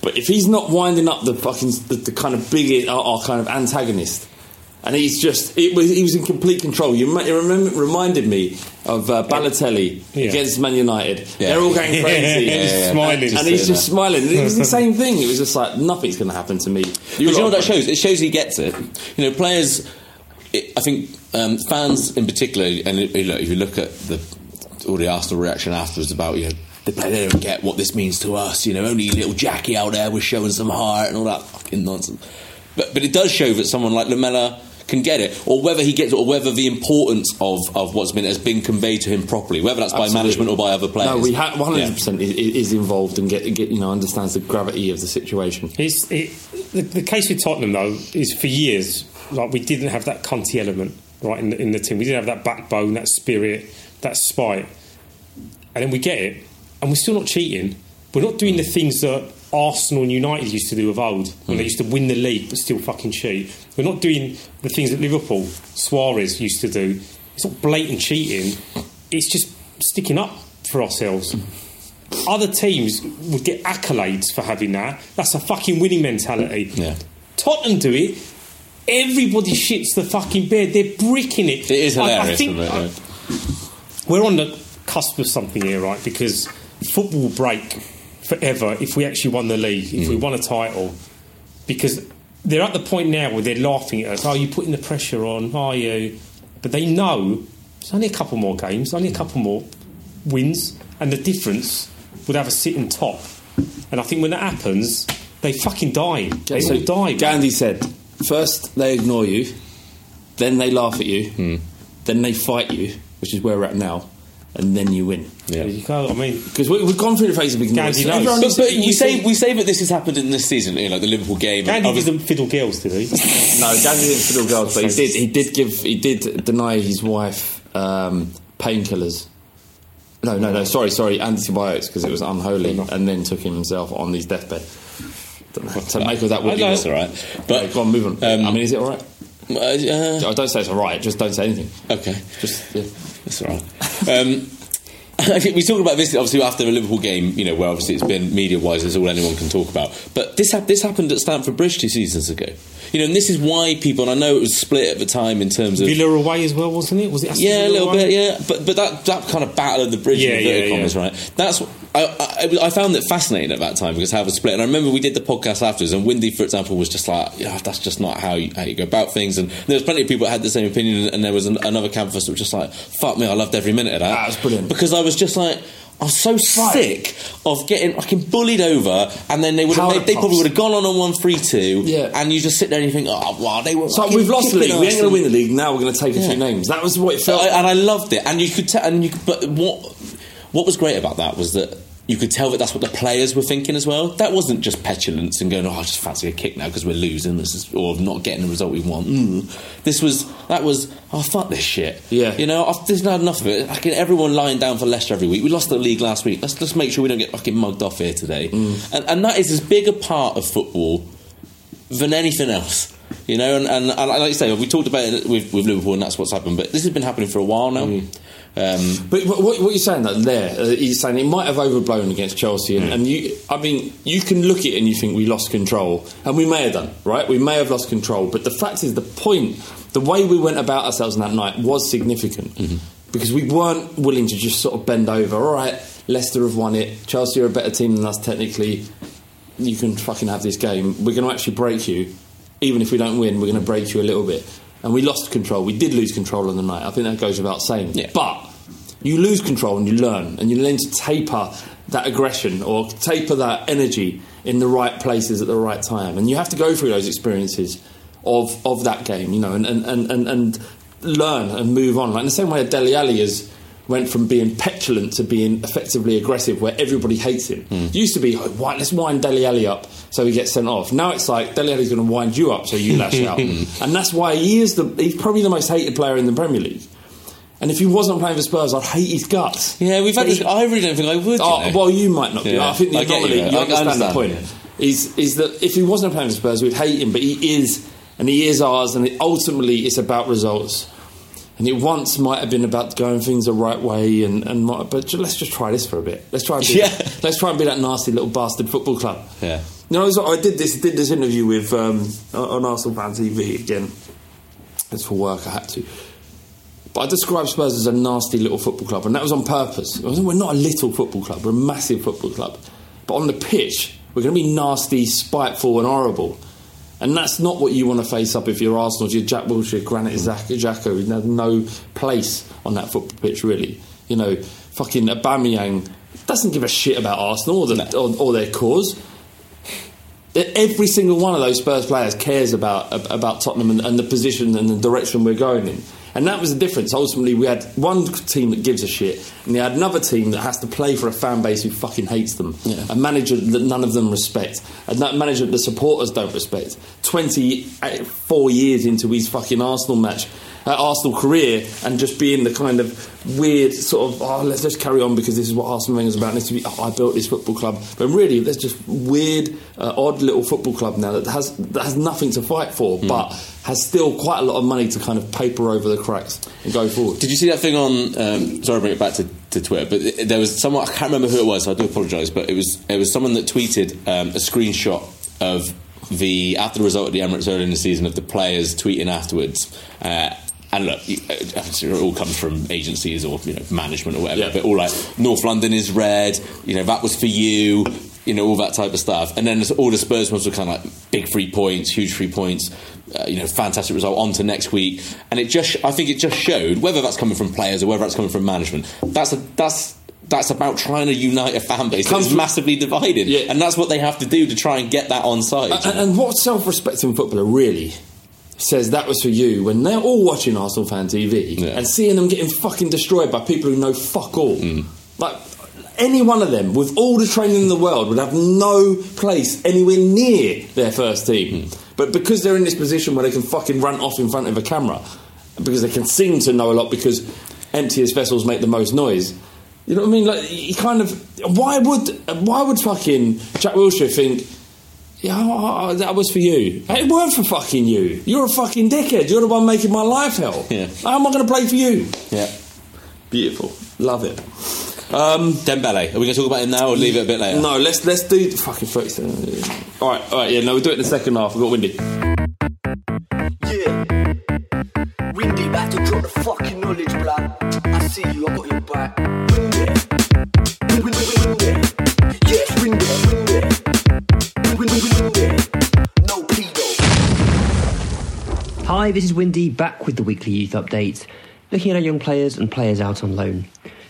But if he's not winding up the fucking the, the kind of big our, our kind of antagonist. And he's just, it was, he was in complete control. You ma- it remember, reminded me of uh, Balotelli Yeah. against Man United. Yeah. They're all going crazy. Yeah, yeah, yeah. Smiling. And he's just smiling. It was the same thing. It was just like, nothing's going to happen to me. But you know what that shows? It shows he gets it. You know, players. It, I think um, fans in particular, and it, you know, if you look at the all the Arsenal reaction afterwards about you know the player they don't get what this means to us. You know, only little Jackie out there was showing some heart and all that fucking nonsense. But but it does show that someone like Lamela can get it, or whether he gets it, or whether the importance of, of what's been has been conveyed to him properly, whether that's by management or by other players. No, we ha- 100% Yeah. is, is involved and get, get, you know, understands the gravity of the situation. It's, it, the, the case with Tottenham, though, is for years, like, we didn't have that cunty element, right, in the, in the team. We didn't have that backbone, that spirit, that spite. And then we get it, and we're still not cheating. We're not doing the things that Arsenal and United used to do of old, when they hmm. used to win the league but still fucking cheat. We're not doing the things that Liverpool, Suarez used to do. It's not blatant cheating, it's just sticking up for ourselves. Other teams would get accolades for having that. That's a fucking winning mentality. Yeah. Tottenham do it. Everybody shits the fucking bed. They're bricking it. It is I- I hilarious, think- it? Yeah. we're on the cusp of something here, right? Because football break forever if we actually won the league, if we Mm. won a title. Because they're at the point now where they're laughing at us. Oh, you putting the pressure on? Are you? But they know it's only a couple more games, only a couple more wins, and the difference would have a sitting top. And I think when that happens, they fucking die. They So all die. Gandhi said, first they ignore you, then they laugh at you, Hmm. then they fight you, which is where we're at now, and then you win. There you go. I mean, Because we, we've gone through the phase of ignorance. Gandhi knows. Everyone But, but you we say think- we say that this has happened in this season, you know, like the Liverpool game. Gandhi Obvi- didn't fiddle girls, did he? No, Gandhi didn't fiddle girls, but he did. He did give. He did deny his wife um, painkillers. No, no, no. Sorry, sorry. Antibiotics because it was unholy, and then took himself on his deathbed. Don't know what to make of that. I Would you? know. That's all right. But But go on, move on. Um, I mean, is it all right? Uh, uh, don't say it's all right. Just don't say anything. okay. Just yeah. That's all right. Um, I think we talked about this obviously after the Liverpool game, you know, where obviously it's been media wise, it's all anyone can talk about. But this hap- this happened at Stamford Bridge two seasons ago. You know, and this is why people, and I know it was split at the time in terms of. Villa away as well, wasn't it? Was it? Aston Yeah, a little away? bit, yeah. But but that, that kind of battle of the bridge, Yeah, yeah, commas, yeah. right? That's I, I, I found it fascinating at that time because how it was split. And I remember we did the podcast afterwards, and Windy, for example, was just like, yeah, that's just not how you, how you go about things. And there was plenty of people that had the same opinion, and there was an, another campus that was just like, fuck me, I loved every minute of that. It was brilliant. Because I was just like. I was so sick of getting fucking bullied over, and then they would have they probably would have gone on on one three two, Yeah. and you just sit there and you think, oh wow, they were. So we've lost the league. We ain't going to win the league. Now we're going to take a Yeah. few names. That was what it felt. I, and I loved it. And you could tell. And you could, but what what was great about that was that you could tell that that's what the players were thinking as well. That wasn't just petulance and going, "Oh, I just fancy a kick now because we're losing," this is, or not getting the result we want. Mm. This was that was, "Oh, fuck this shit." Yeah. you know, I've just had enough of it. I can, everyone lying down for Leicester every week. We lost the league last week. Let's just make sure we don't get fucking mugged off here today. Mm. And, and that is as big a part of football than anything else. You know, and, and, and like you say, we talked about it with, with Liverpool, and that's what's happened. But this has been happening for a while now. Um, But what, what you're saying that there, uh, you're saying it might have overblown against Chelsea, and, and you, I mean, you can look at it and you think we lost control, and we may have done, right? We may have lost control, but the fact is, the point, the way we went about ourselves in that night was significant because we weren't willing to just sort of bend over. All right, Leicester have won it. Chelsea are a better team than us technically. You can fucking have this game. We're going to actually break you, even if we don't win. We're going to break you a little bit. And we lost control. We did lose control on the night. I think that goes without saying. Yeah. But you lose control and you learn, and you learn to taper that aggression or taper that energy in the right places at the right time. And you have to go through those experiences of, of that game, you know, and, and, and, and, and learn and move on. Like in the same way Dele Alli has went from being petulant to being effectively aggressive, where everybody hates him. Hmm. It used to be, oh, why, let's wind Dele Alli up so he gets sent off. Now it's like Dele Alli's going to wind you up so you lash out, hmm. and that's why he is the he's probably the most hated player in the Premier League. And if he wasn't playing for Spurs, I'd hate his guts. Yeah, we've had But this. he- I really don't think I would. Oh, you know. well, you might not. be. Yeah. I think the I get you, You, I- I understand, the understand, point. Is is that if he wasn't playing for Spurs, we'd hate him, but he is, and he is ours, and it, ultimately it's about results. And it once might have been about going things the right way, and, and might, but let's just try this for a bit. Let's try. And be, Yeah. Let's try and be that nasty little bastard football club. Yeah. You know, so I did this did this interview with um, on Arsenal fan TV again. It's for work. I had to. But I described Spurs as a nasty little football club, and that was on purpose. We're not a little football club; we're a massive football club. But on the pitch, we're going to be nasty, spiteful, and horrible. And that's not what you want to face up if you're Arsenal. You're Jack Wilshere, Granit Xhaka, Xhaka, who has no place on that football pitch, really. You know, fucking Aubameyang doesn't give a shit about Arsenal or, the, or, or their cause. Every single one of those Spurs players cares about about Tottenham and, and the position and the direction we're going in. And that was the difference. Ultimately, we had one team that gives a shit, and they had another team that has to play for a fan base who fucking hates them. A manager that none of them respect. And that manager that the supporters don't respect. 24 years into his fucking Arsenal match, uh, Arsenal career, and just being the kind of weird sort of, oh, let's just carry on because this is what Arsène Wenger's about. And be, oh, I built this football club. But really, there's just weird, uh, odd little football club now that has, that has nothing to fight for, but has still quite a lot of money to kind of paper over the cracks and go forward. Did you see that thing on? Um, sorry, bring it back to, to Twitter, but there was someone I can't remember who it was. So I do apologise, but it was it was someone that tweeted um, a screenshot of the after the result of the Emirates early in the season of the players tweeting afterwards. Uh, and look, uh, it all comes from agencies or you know management or whatever. But all like North London is red. You know that was for you. You know all that type of stuff. And then all the Spurs ones were kind of like big three points, huge three points. Uh, you know, fantastic result. On to next week, and it just I think it just showed whether that's coming from players or whether that's coming from management. That's a, that's. That's about trying to unite a fan base that's from- massively divided, and that's what they have to do to try and get that on side. And, and what self-respecting footballer really says that was for you when they're all watching Arsenal fan TV and seeing them getting fucking destroyed by people who know fuck all? Mm. Like any one of them with all the training in the world would have no place anywhere near their first team. Mm. But because they're in this position where they can fucking run off in front of a camera, because they can seem to know a lot because emptiest vessels make the most noise. You know what I mean? Like you kind of why would why would fucking Jack Wilshere think yeah, oh, that was for you. It weren't for fucking you. You're a fucking dickhead. You're the one making my life hell. Yeah. How am I going to play for you? Yeah. Beautiful. Love it. Um, Dembele. Are we going to talk about him now or leave it a bit later? No, let's let's do the fucking first. All right, all right. Yeah, no, we'll do it in the second half. We've got Windy. Yeah. Windy, back to drop the fucking knowledge, blood. I see you, I got your this is Windy back with the weekly youth update, looking at our young players and players out on loan.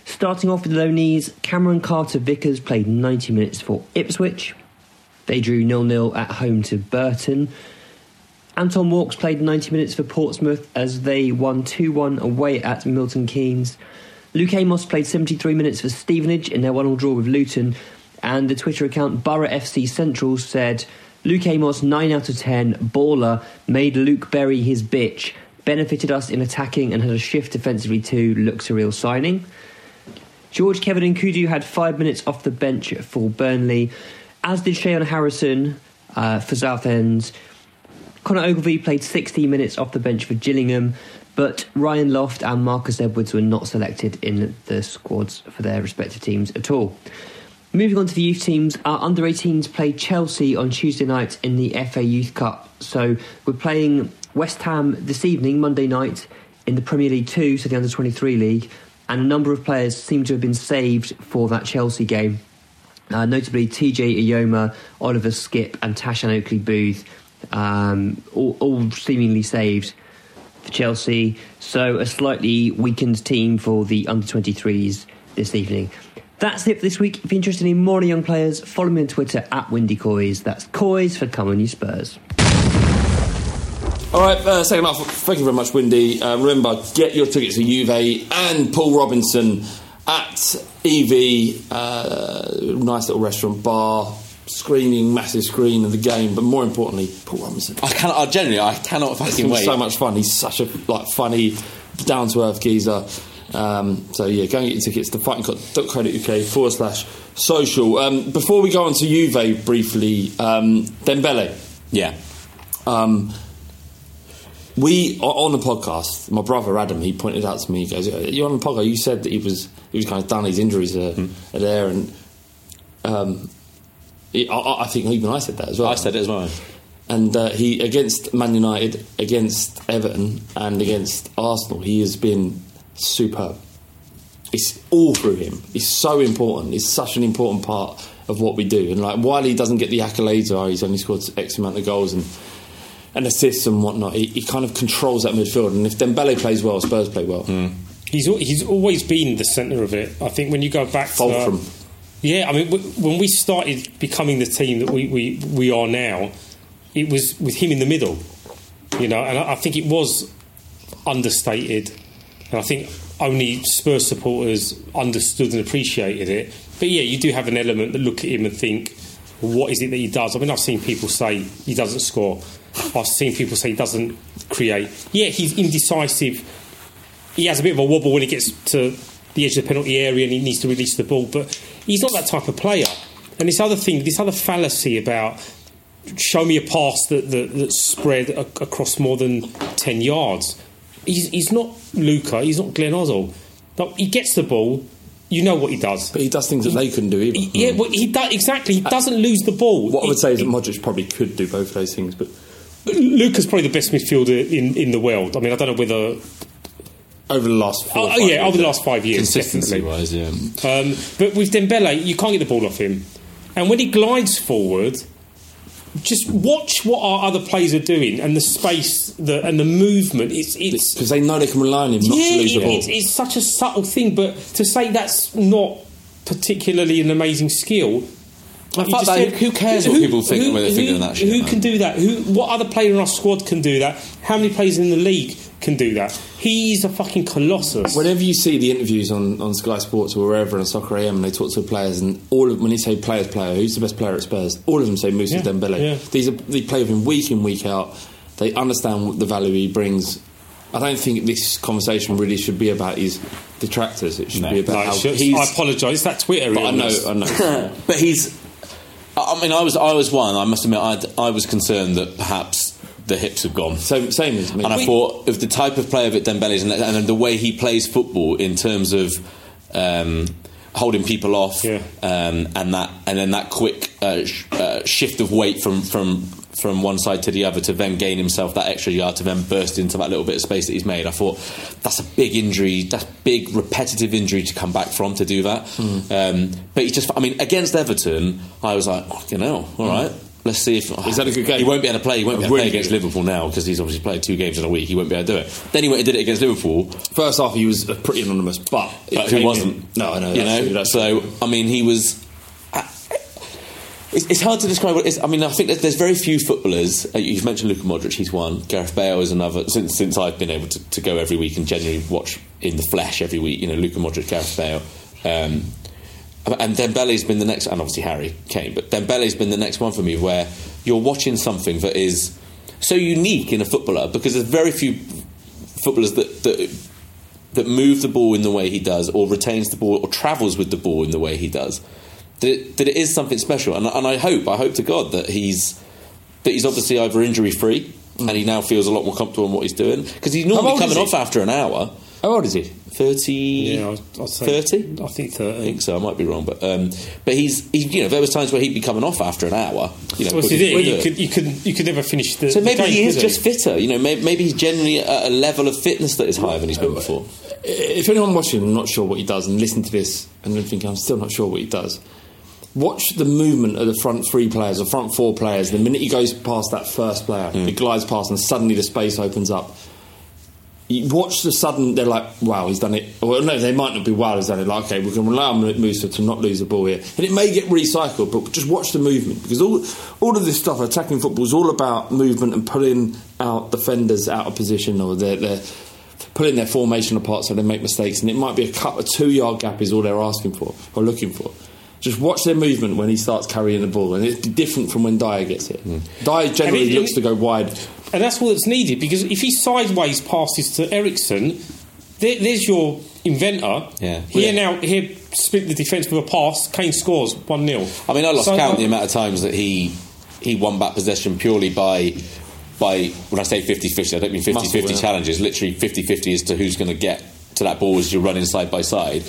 Starting off with the loanees, Cameron Carter Vickers played 90 minutes for Ipswich. They drew 0 0 at home to Burton. Anton Walkes played 90 minutes for Portsmouth as they won 2 1 away at Milton Keynes. Luke Amos played 73 minutes for Stevenage in their 1 0 draw with Luton. And the Twitter account Borough FC Central said Luke Amos, 9 out of 10, baller, made Luke Berry his bitch, benefited us in attacking and had a shift defensively too, looks a real signing. Georges-Kévin Nkoudou had five minutes off the bench for Burnley, as did Shayon Harrison uh, for Southend. Conor Ogilvie played 16 minutes off the bench for Gillingham, but Ryan Loft and Marcus Edwards were not selected in the squads for their respective teams at all. Moving on to the youth teams, our under 18s played Chelsea on Tuesday night in the FA Youth Cup. So we're playing West Ham this evening, Monday night, in the Premier League 2, so the under 23 league, and a number of players seem to have been saved for that Chelsea game. Uh, notably, TJ Eyoma, Oliver Skipp, and Tashan Oakley Boothe, um, all, all seemingly saved for Chelsea. So a slightly weakened team for the under 23s this evening. That's it for this week. If you're interested in more young players, follow me on Twitter at Windy Coys. That's Coys for Come On You Spurs. All right, uh, second half. Thank you very much, Windy. Uh, remember, get your tickets to Juve and Paul Robinson at EV. Uh, nice little restaurant bar, screening, massive screen of the game. But more importantly, Paul Robinson. I cannot. I genuinely, I cannot It's fucking gonna be wait. so much fun. He's such a like funny, down to earth geezer. Um, so yeah, go and get your tickets to fightingcock.co.uk forward slash social. Um, before we go on to Juve briefly, um, Dembele. Yeah. Um, we on the podcast. My brother Adam, he pointed out to me. He goes, "You're on the podcast. You said that he was he was kind of done. His injuries are, Hmm. are there, and um, he- I- I, I think even I said that as well. I said it as well. And uh, he against Man United, against Everton, and against Arsenal, he has been superb. It's all through him. He's so important. He's such an important part of what we do. And like while he doesn't get the accolades, oh, he's only scored X amount of goals and and assists and whatnot. He, he kind of controls that midfield. And if Dembele plays well, Spurs play well. Hmm. He's he's always been the centre of it. I think when you go back to Fulcrum. yeah, I mean when we started becoming the team that we, we, we are now, it was with him in the middle, you know, and I, I think it was understated, and I think only Spurs supporters understood and appreciated it. But yeah, you do have an element that look at him and think, what is it that he does? I mean, I've seen people say he doesn't score. I've seen people say he doesn't create. Yeah, he's indecisive he has a bit of a wobble when he gets to the edge of the penalty area and he needs to release the ball, but he's not that type of player. And this other thing, this other fallacy about show me a pass that, that, that's spread a, across more than 10 yards. He's, he's not Luka, he's not Glenn Hoddle. But he gets the ball, you know what he does. But he does things that they couldn't do either. Yeah, well, he does, exactly. He doesn't lose the ball. What I would say is that Modric probably could do both of those things, but Luka's probably the best midfielder in, in the world. I mean, I don't know whether. over the last four, Oh, five yeah, years, over the last five years, Consistency definitely. wise, yeah. Um, but with Dembele, you can't get the ball off him. And when he glides forward, just watch what our other players are doing and the space the, and the movement. It's it's because they know they can rely on him not yeah, to lose the it- ball. it's, it's such a subtle thing. But to say that's not particularly an amazing skill. Well, you that. said- Who cares what people think when they're thinking of that shit, Who man? can do that? Who? What other player in our squad can do that? How many players in the league can do that? He's a fucking colossus. Whenever you see the interviews on, on Sky Sports or wherever on Soccer AM, and they talk to the players, and all of when they say players, player, who's the best player at Spurs? All of them say Mousa Yeah, Dembele. yeah. These are they play with him week in week out. They understand what the value he brings. I don't think this conversation really should be about his detractors. It should No. be about No, how he's. I apologise. It's that Twitter. but I know. I know. but he's. I I mean, I was I was one. I must admit, I'd, I was concerned that perhaps the hips have gone. So same as me. And I thought of the type of player that Dembele is, and, and the way he plays football in terms of um, holding people off, Yeah. um, and that, and then that quick uh, sh- uh, shift of weight from from from one side to the other to then gain himself that extra yard to then burst into that little bit of space that he's made. I thought that's a big injury, that's big repetitive injury to come back from to do that. Um, but he just, I mean, against Everton, I was like, you know, all right. Let's see if He's had a good game. He won't be able to play. He won't be able to play against good. Liverpool now because he's obviously played two games in a week. He won't be able to do it. Then he went and did it against Liverpool, First half, he was pretty anonymous, but but came who in- wasn't? No, I know. You know. true, so true. I mean, he was. It's, it's hard to describe what it is. I mean, I think that there's very few footballers. Uh, you've mentioned Luka Modric; he's one. Gareth Bale is another. Since since I've been able to, to go every week and genuinely watch in the flesh every week, you know, Luka Modric, Gareth Bale, um, and Dembele's been the next, and obviously Harry Kane. But Dembele's been the next one for me, where you're watching something that is so unique in a footballer because there's very few footballers that that that move the ball in the way he does, or retains the ball, or travels with the ball in the way he does. That it, that it is something special, and, and I hope, I hope to God that he's that he's obviously either injury free and he now feels a lot more comfortable in what he's doing because he's normally coming off after an hour. How old is he? Thirty. Yeah, I'd, I'd 30? I think I think so. I might be wrong, but um, but he's he, you know there was times where he'd be coming off after an hour. You know, Well, because this is it. he'd You could, you could you could never finish the. so the maybe game, he is just fitter. You know, maybe, maybe he's generally at a level of fitness that is higher than he's been before. if anyone watching and not sure what he does and listen to this and thinking I'm still not sure what he does, watch the movement of the front three players or front four players. The minute he goes past that first player, he glides past and suddenly the space opens up. You watch the sudden. They're like, "Wow, he's done it." Well, no, they might not be. "Wow, he's done it." Like, okay, we can rely on Mousa to not lose the ball here, and it may get recycled, but just watch the movement because all all of this stuff, attacking football, is all about movement and pulling out defenders out of position or they're. they're pulling their formation apart so they make mistakes, and it might be a cut, a two-yard gap is all they're asking for or looking for. Just watch their movement when he starts carrying the ball, and it's different from when Dier gets it. Hmm. Dier generally And it- looks to go wide. And that's all that's needed because if he sideways passes to Eriksen, there, there's your inventor. Yeah. Here now, here split the defence with a pass. Kane scores 1 0. I mean, I lost So, count the amount of times that he he won back possession purely by by when I say 50-50, I don't mean 50-50 challenges. Literally 50-50 as to who's going to get to that ball as you're running side by side.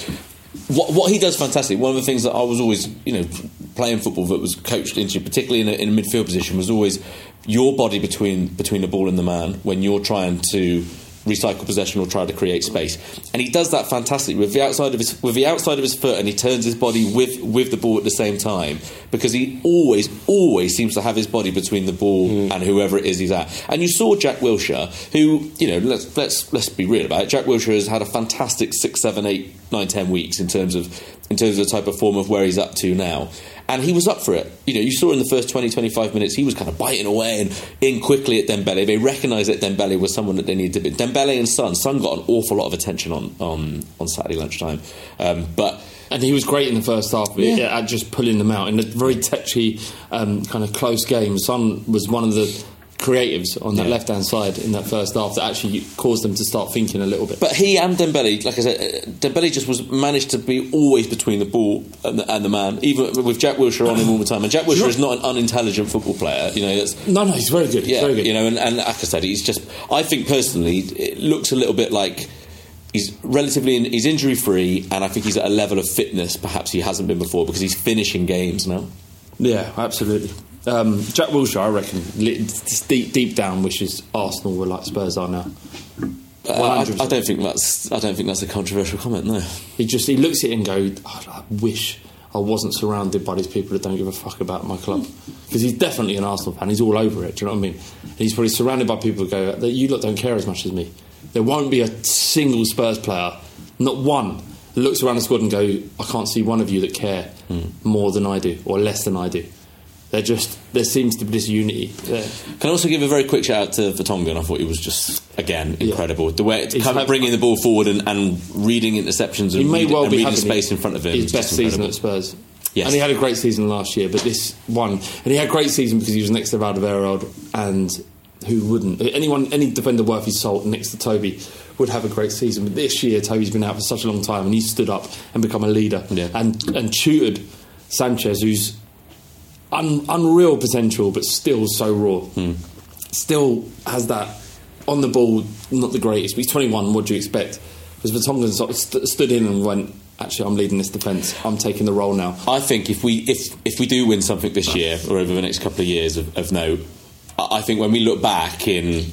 What, what he does fantastic. One of the things that I was always, you know, playing football that was coached into, particularly in a, in a midfield position, was always your body between between the ball and the man when you're trying to recycle possession or try to create space. And he does that fantastically with the outside of his with the outside of his foot, and he turns his body with with the ball at the same time because he always always seems to have his body between the ball mm. and whoever it is he's at. And you saw Jack Wilshere, who you know let's let's let's be real about it. Jack Wilshere has had a fantastic six, seven, eight, nine, ten weeks in terms of in terms of the type of form of where he's up to now. And he was up for it. You know, you saw in the first 20, 25 minutes, he was kind of biting away and in quickly at Dembele. They recognised that Dembele was someone that they needed to be. Dembele and Son. Son got an awful lot of attention on, on, on Saturday lunchtime. Um, but And he was great in the first half Yeah. at just pulling them out in a very touchy, um, kind of close game. Son was one of the creatives on that Yeah. left hand side in that first half that actually caused them to start thinking a little bit. But he and Dembele, like I said, Dembele just was managed to be always between the ball and the, and the man, even with Jack Wilshere on him all the time. And Jack Wilshere is not an unintelligent football player. You know, that's no, no, he's very good. Yeah, very good. You know, and, and like I said, he's just. I think personally, it looks a little bit like. He's relatively in, he's injury free, and I think he's at a level of fitness perhaps he hasn't been before because he's finishing games now. Yeah, absolutely. Um, Jack Wilshere, I reckon, deep deep down, wishes Arsenal were like Spurs are now. Uh, I, I don't think that's I don't think that's a controversial comment. No, He just he looks at it and goes, "Oh, I wish I wasn't surrounded by these people that don't give a fuck about my club. Because he's definitely an Arsenal fan. He's all over it. Do you know what I mean? And he's probably surrounded by people who go, that you lot don't care as much as me. There won't be a single Spurs player, not one, looks around the squad and go, I can't see one of you that care more than I do or less than I do. They're just there seems to be this unity there. Can I also give a very quick shout out to Vertonghen? I thought he was just again incredible. The way He's kind of bringing the ball forward and, and reading interceptions and, He may read- well and be reading space in front of him. His best season at Spurs. Yes. And he had a great season last year, but this one, and he had a great season because he was next to Alderweireld, and who wouldn't? Anyone, any defender worth his salt next to Toby would have a great season. But this year, Toby's been out for such a long time, and he's stood up and become a leader, and and tutored Sanchez, who's un, unreal potential, but still so raw. Hmm. Still has that on the ball, not the greatest. But he's 21. What do you expect? Because Vertonghen sort of st- stood in and went. Actually, I'm leading this defence. I'm taking the role now. I think if we if if we do win something this year or over the next couple of years of, of note, I I think when we look back in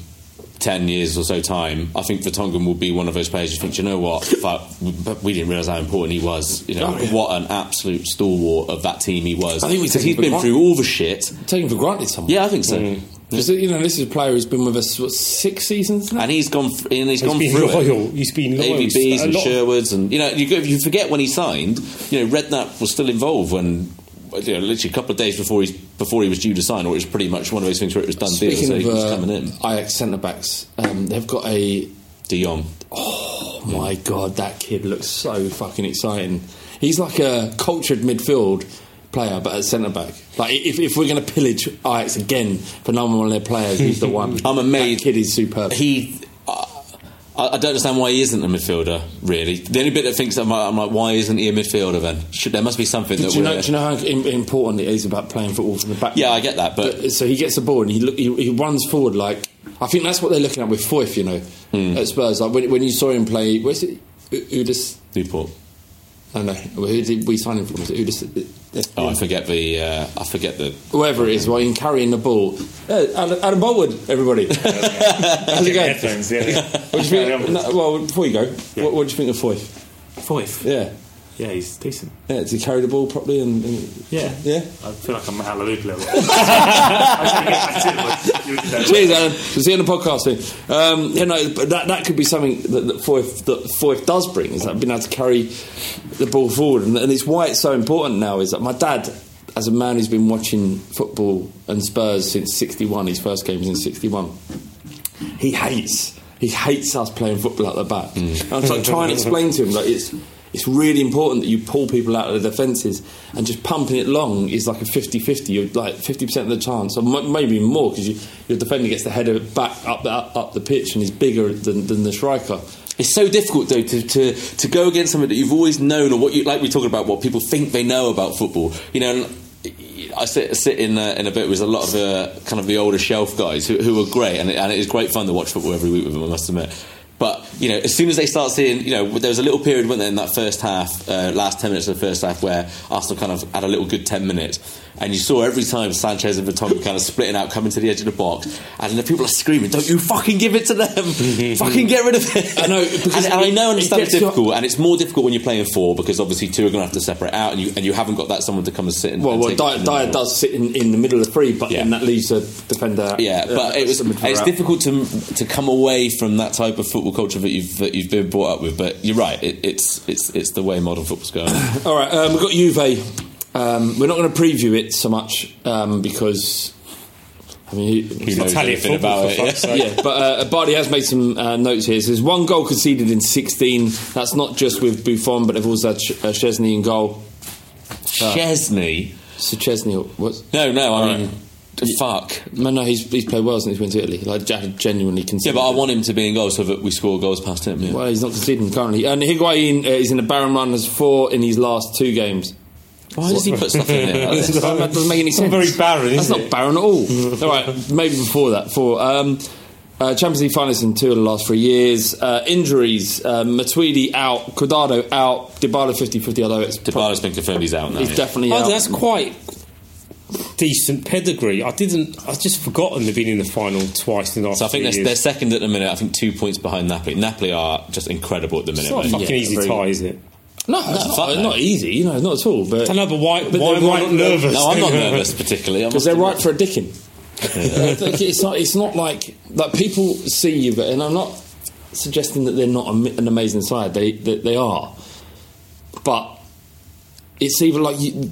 ten years or so time, I think Vertonghen will be one of those players. You think, you know what? Fuck, we, but we didn't realise how important he was. You know, Oh, yeah. what an absolute stalwart of that team he was. I think we because take he's been granted. through all the shit. Taken for granted, someone. Yeah, I think so. Mm. Because, you know, this is a player who's been with us what six seasons now, and he's gone f- and he's He's gone been through loyal. it. He's been loyal. AVBs A and Sherwoods and you know you, go, you forget when he signed. You know Redknapp was still involved when. You know, literally a couple of days before he before he was due to sign, or it was pretty much one of those things where it was done deal, Speaking so he of was uh, coming in. Ajax centre backs, um, they've got a De Jong. Oh my god, that kid looks so fucking exciting. He's like a cultured midfield player, but at centre back. Like if, if we're going to pillage Ajax again for number one of their players, he's the one. I'm amazed. That kid is superb. He. I I don't understand why he isn't a midfielder. Really, the only bit that thinks I'm, I'm like, why isn't he a midfielder? Then Should, there must be something do, that you know, do you know how important it is about playing football from the back? Yeah, I get that, but- so he gets the ball and he, look, he he runs forward like I think that's what they're looking at with Foyth, you know, Hmm. at Spurs. Like when, when you saw him play, where's it? Udis. Newport. I know. Who did we sign him from? Is it Udis? Oh, I forget the. Uh, I forget the. whoever it is, while he's carrying the ball. Uh, Adam, Adam Bolwood, everybody. How's it going? Headphones, yeah. What do you think? No, well, before you go, what, what do you think of Foyth? Foyth. Yeah. Yeah, he's decent. Yeah, does he carry the ball properly? And, and Yeah. yeah. I feel like I'm out of the loop a little bit. Cheers, Alan. We'll see you on the podcast soon. Um, you know, but that, that could be something that, that Foyth that Foyth does bring is that being able to carry the ball forward, and, and it's why it's so important now. Is that my dad, as a man who's been watching football and Spurs since '61, his first game was in '61. He hates he hates us playing football at the back. And I'm like trying to explain to him that it's it's really important that you pull people out of the defences and just pumping it long is like a 50-50 you're like 50% of the chance or m- maybe more because you, your defender gets the header back up up, up the pitch and he's bigger than, than the striker It's so difficult though to, to, to go against something that you've always known or what you like. We're talking about what people think they know about football. You know, I sit, sit in uh, in a bit with a lot of uh, kind of the older shelf guys who, who are great, and it, and it is great fun to watch football every week with them. I must admit. But you know, as soon as they start seeing, you know, there was a little period, wasn't there, in that first half, uh, last ten minutes of the first half, where Arsenal kind of had a little good ten minutes, and you saw every time Sanchez and Vertonghen kind of splitting out, coming to the edge of the box, and the people are screaming, "Don't you fucking give it to them! fucking get rid of it!" I know, and, because and I know, I it understand it's gets your- difficult, and it's more difficult when you're playing four because obviously two are going to have to separate out, and you and you haven't got that someone to come and sit and well, and well Dier, it Dier does sit in, in the middle of the three but Yeah. then that leaves a defender Yeah, uh, but it was it's difficult to to come away from that type of football culture that you've that you've been brought up with. But you're right, it, it's it's it's the way modern football's going. All right, um, we've got Juve. Um, we're not going to preview it so much um, because. I mean, Who he, knows Italian anything football, about it? yeah. sake. yeah, but uh, Bardi has made some uh, notes here. It says one goal conceded in 16. That's not just with Buffon, but they've also had Ch- uh, Szczesny in goal. Szczesny. So Szczesny, what? No, no, I All mean, fuck. No, no, he's, he's played well since he went to Italy. Like, ge- genuinely conceded. Yeah, but I want him to be in goal so that we score goals past him. Yeah. Well, he's not conceding currently. And Higuain uh, is in a barren run as four in his last two games. Why does he put stuff in there? That's- that doesn't make any sense. very barren, That's isn't it? barren at all. all right, maybe before that. Four. Um, uh, Champions League finalists in two of the last three years. Uh, injuries: uh, Matuidi out, Cuadrado out, Dybala 50-50, Although it's Dybala's been confirmed he's out now. he's yeah. definitely Oh, out. that's quite decent pedigree. I didn't. I just forgotten they've been in the final twice in the last. So I think they're, years. they're second at the minute. I think two points behind Napoli. Napoli are just incredible at the minute. It's not a fucking Yeah, easy very- tie, is it? no, it's fuck not, not easy. You know, not at all. But I know, but why? But why they're am I not nervous? No, I'm not nervous particularly. Because they're right for a dicking. Like, it's not. It's not like like people see you, but and I'm not suggesting that they're not an amazing side. They, they they are, but it's even like you.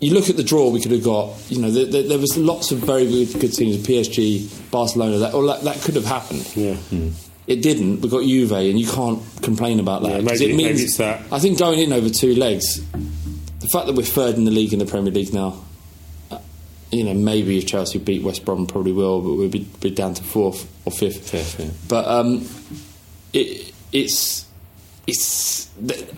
You look at the draw we could have got. You know, there, there, there was lots of very good, good teams, PSG, Barcelona. That, or that that could have happened. Yeah. It didn't. We got Juve, and you can't complain about that. Yeah, 'cause maybe- it means, maybe it's that. I think going in over two legs, the fact that we're third in the league in the Premier League now, uh, you know, maybe if Chelsea beat West Brom, probably will, but we'll be, be down to fourth or fifth. Fifth, yeah. But um, it, it's it's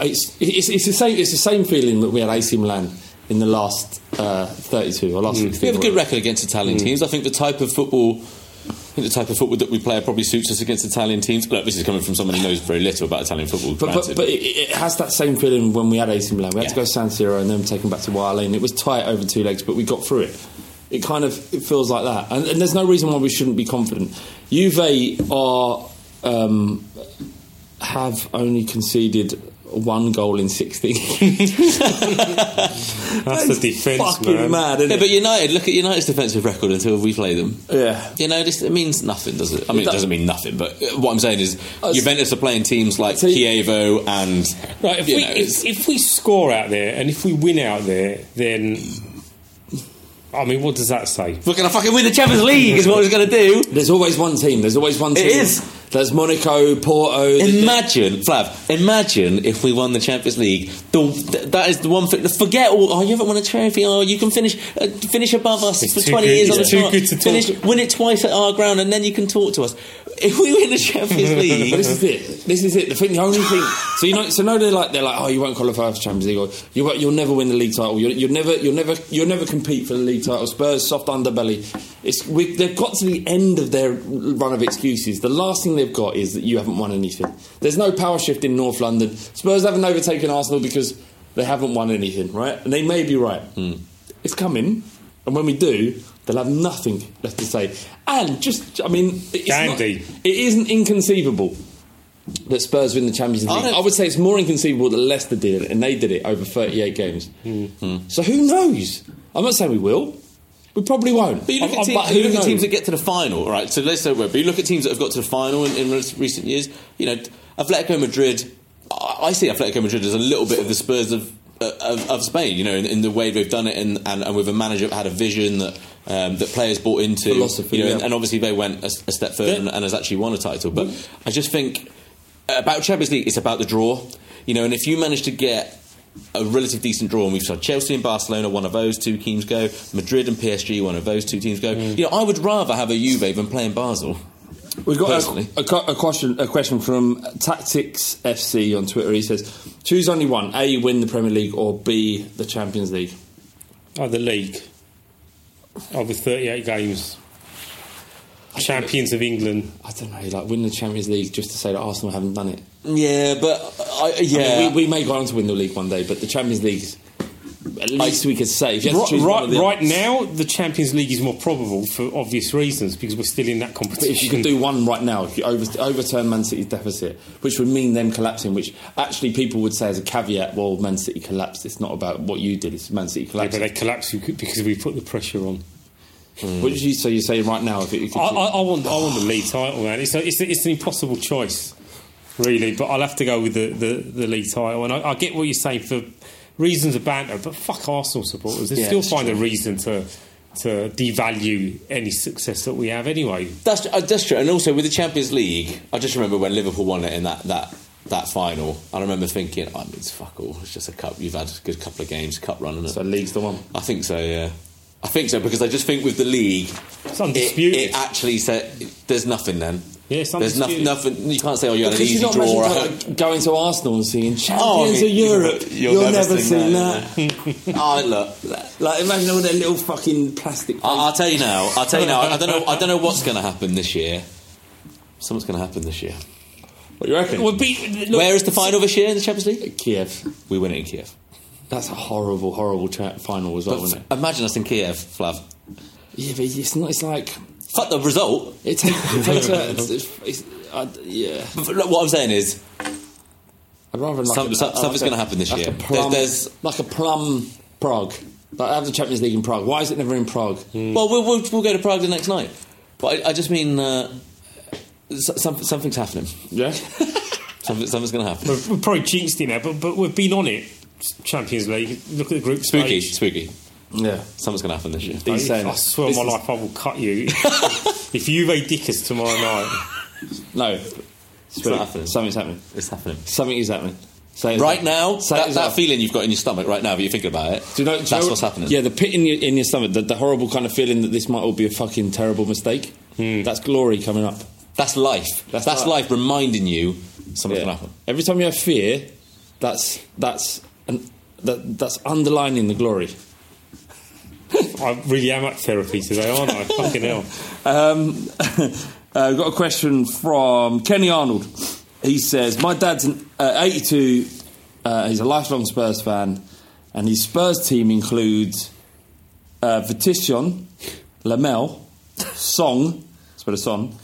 it's it's it's the same it's the same feeling that we had AC Milan in the last uh, 32 or last 16. Mm. We have a good record against Italian teams. I think the type of football, I think the type of football that we play probably suits us against Italian teams. Look, this is coming from someone who knows very little about Italian football. But, but, but it, it has that same feeling when we had AC Milan. We had to Yeah. go San Siro and then take them back to Wild Lane. It was tight over two legs, but we got through it. It kind of it feels like that, and, and there's no reason why we shouldn't be confident. Juve are um, have only conceded one goal in 16. That's the defence, fucking man. mad, isn't yeah, it? but United, look at United's defensive record until we play them. Yeah. You know, this, it means nothing, does it? I mean, it, does. doesn't mean nothing, but what I'm saying is Uh, Juventus are playing teams like so Chievo and. Right, if you we know, if, if we score out there and if we win out there, then I mean, what does that say? we're going to fucking win the Champions League, is what we're going to do. There's always one team. There's always one It team. is. There's Monaco, Porto. the- Imagine, Flav, imagine if we won the Champions League. The, th- that is the one thing. Forget all. Oh, you haven't won a trophy. Oh, you can finish uh, finish above us It's for twenty good- years on the it's too good to talk. Finish, win it twice at our ground, and then you can talk to us. If we win the Champions League, this is it. This is it. The thing, the only thing. So you know, so know they're like they're like, oh, you won't qualify for the Champions League, or you you'll never win the league title. You'll, you'll never, you'll never, you'll never compete for the league title. Spurs soft underbelly. It's we, they've got to the end of their run of excuses. The last thing they've got is that you haven't won anything. There's no power shift in North London. Spurs haven't overtaken Arsenal because they haven't won anything, right? And they may be right. Hmm. It's coming, and when we do, they'll have nothing left to say. And just, I mean, it's not, it isn't inconceivable that Spurs win the Champions League. don't- I, would say it's more inconceivable that Leicester did it, and they did it over 38 games. Hmm. So who knows? I'm not saying we will. We probably won't. But you look, I- I- at, teams, but you who look at teams that get to the final, right? So let's say, but you look at teams that have got to the final in, in recent years. You know, Atletico Madrid. I I see Atletico Madrid as a little bit of the Spurs of of, of Spain. You know, in, in the way they've done it, and, and, and with a manager that had a vision that um, that players bought into. Philosophy, you know, yeah. and, and obviously they went a, a step further and, and has actually won a title. But I just think about Champions League, it's about the draw. You know, and if you manage to get a relative decent draw, and we've saw Chelsea and Barcelona, one of those two teams go, Madrid and PSG, one of those two teams go. You know, I would rather have a Juve than play in Basel. We've got a, a, a question. A question from Tactics FC on Twitter. He says, "Choose only one: A, win the Premier League, or B, the Champions League." Oh, the league. Over 38 games. Champions of England. I don't know, like win the Champions League just to say that Arsenal haven't done it. Yeah, but I, I yeah, mean, we, we may go on to win the league one day, but the Champions League, at least we could say. If you had to Right, right, or the other- right now, the Champions League is more probable for obvious reasons because we're still in that But competition. if you could do one right now, if you over, overturn Man City's deficit, which would mean them collapsing, which actually people would say as a caveat, well, Man City collapsed. It's not about what you did; it's Man City Yeah, collapsed. but they collapse because we put the pressure on. Hmm. What did you so you say right now? If it, could I, I, I want, I want the league title, man. It's, a, it's, a, it's an impossible choice, really. But I'll have to go with the, the, the league title. And I, I get what you're saying for reasons of banter, but fuck Arsenal supporters. They Yeah, still it's find a reason to to devalue any success that we have anyway. That's uh, that's true. And also with the Champions League, I just remember when Liverpool won it in that that. That final, I remember thinking, "I mean, it's fuck all. It's just a cup. You've had a good couple of games, cup run, and so league's the one. I think so. Yeah, I think so because I just think with the league, It's it, undisputed. it actually said there's nothing. Then Yeah, there's nothing. Nothing. You can't say, "Oh, you had an easy you're not draw." imagining going to Arsenal and seeing oh, champions Oh, I mean, of Europe. you'll You'll, never never seen seen that, that. oh, look, like imagine all their little fucking plastic. I- I'll tell you now. I'll tell you now. I don't know. I don't know what's going to happen this year. Something's going to happen this year. What do you reckon? Well, be, look, Where is the final this year in the Champions League? Kiev. We win it in Kiev. That's a horrible, horrible tra- final as well, But isn't it? imagine us in Kiev, Flav. Yeah, but it's not. It's like Fuck the result. it takes. It takes a, it's, it's, it's, I, yeah. But look, what I'm saying is, I'd rather like Some- a- some- like something's a- gonna happen this like year. A plum, There's- there's- like a plum Prague. Like have the Champions League in Prague. Why is it never in Prague? well, we'll, we'll, we'll go to Prague the next night. But I, I just mean, uh, some, something's happening. Yeah. Something, something's going to happen. we've, we've probably jinxed it now, but, but we've been on it. Champions League. Look at the group Spooky, stage. spooky. Yeah. Something's going to happen this year. He's saying I swear on my life, I will cut you. if you Juve Dickers tomorrow night, No. It's not happening. Something's happening. It's happening. Something is happening. Say it Right as- now, Say it that, as that feeling you've got in your stomach right now, if you think about it, Do you know, do you that's know- what's happening. Yeah, the pit in your, in your stomach, the, the horrible kind of feeling that this might all be a fucking terrible mistake. Hmm. That's glory coming up. That's life. That's That's, life. life reminding you something's Yeah. going to happen. Every time you have fear, that's that's an, that, that's underlining the glory. I really am at therapy today, aren't I? Fucking hell. Um, uh, got a question from Kenny Arnold. He says, "My dad's an, uh, 82. Uh, he's a lifelong Spurs fan, and his Spurs team includes uh, Vitation, Lamel, Song, spell a song,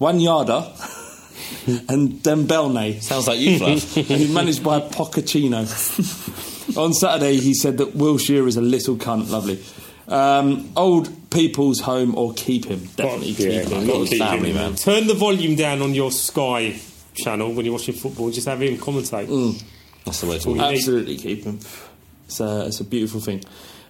Wanyada, and Dembelne. Sounds like you, Flav. and he's managed by Pochettino. On Saturday, he said that Wilshere is a little cunt. Lovely. Um, old people's home or keep him. Definitely Yeah, keep him. gotta keep family, him. man. Turn the volume down on your Sky channel when you're watching football. Just have him commentate. That's the way to Well, work. Absolutely keep him. It's a, it's a beautiful thing.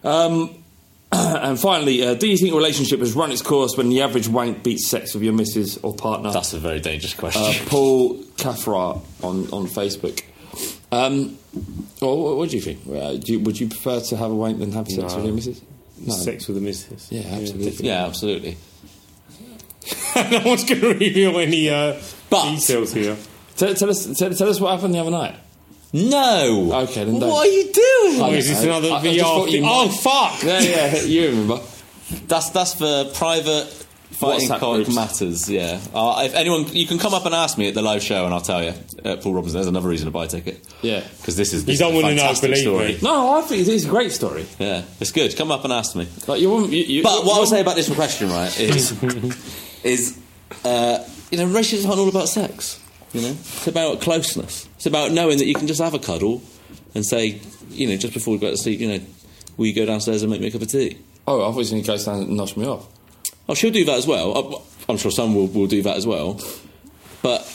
Um, and finally, uh, do you think a relationship has run its course when the average wank beats sex with your missus or partner? That's a very dangerous question. uh, Paul Kafra on, on Facebook. Um, well, what, what do you think? Uh, do you, would you prefer to have a wank than have sex No. with your missus? No. Sex with the missus. Yeah, absolutely. yeah, absolutely. no one's going to reveal any uh, But- details here. Tell, tell us, tell, tell us what happened the other night. No. Okay, then don't. What are you doing? Oh, is this another I- I VR thing? Oh, fuck! Yeah, yeah, you remember. That's that's for private fighting WhatsApp cock groups. matters. Yeah. Uh, if anyone, you can come up and ask me at the live show, and I'll tell you. Uh, Paul Robinson. There's another reason to buy a ticket. Yeah. Because this is. You This don't is wanna know, fantastic believe story. me. No, I think it's a great story. Yeah, it's good. Come up and ask me. Like you, wouldn't- you, you But what I you would say about this question, right, is is uh, you know relationships aren't all about sex. You know, it's about closeness. It's about knowing that you can just have a cuddle and say, you know, just before we go to sleep, you know, will you go downstairs and make me a cup of tea? Oh, obviously he goes down and knocks me off. Oh, she'll do that as well. I'm- I'm sure some will, will do that as well. But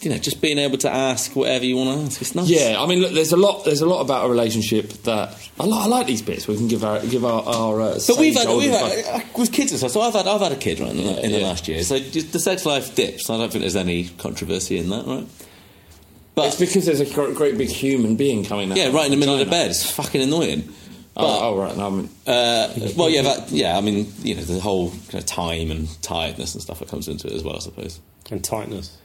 you know, just being able to ask whatever you want to ask, it's nice. Yeah, I mean, look, there's a lot. There's a lot about a relationship that I, li- I like these bits. We can give our give our. our uh, But we've had, we've had uh, with kids and stuff. So I've had I've had a kid right in, the, in the yeah. last year. So the sex life dips. I don't think there's any controversy in that, right? But it's because there's a gr- great big human being coming out. yeah, right in the middle of the bed. It's fucking annoying. Oh, oh, right. No, I mean, Uh, well, yeah, that, yeah. I mean, you know, the whole kind of time and tiredness and stuff that comes into it as well. I suppose. And tightness.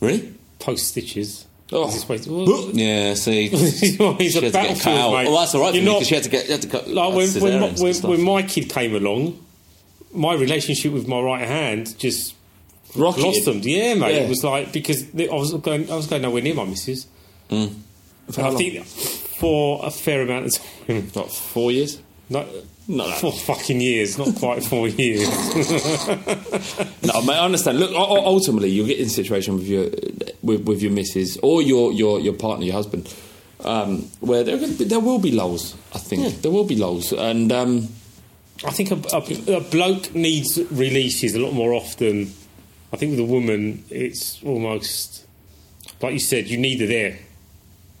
Really? Post stitches. Oh. Is this to- Yeah. See, He's she a had to get cut battlefield, out. mate. Well, that's all right for You're me not- because she had to get. She had to cut. Like when, when, my, when, when my kid came along, my relationship with my right hand just Rocketed. blossomed. Yeah, mate. Yeah. It was like because I was going, I was going nowhere near my missus. Mm. how I long? think for a fair amount of time, What, four years? not Not that four fucking years, not quite four years. No, mate, I understand. Look, ultimately, you'll get in a situation with your with, with your missus or your, your, your partner, your husband, um, where there, be- there will be lulls. I think there will be lulls, and um, I think a, a, a bloke needs releases a lot more often. I think with a woman, it's almost like you said, you need her there.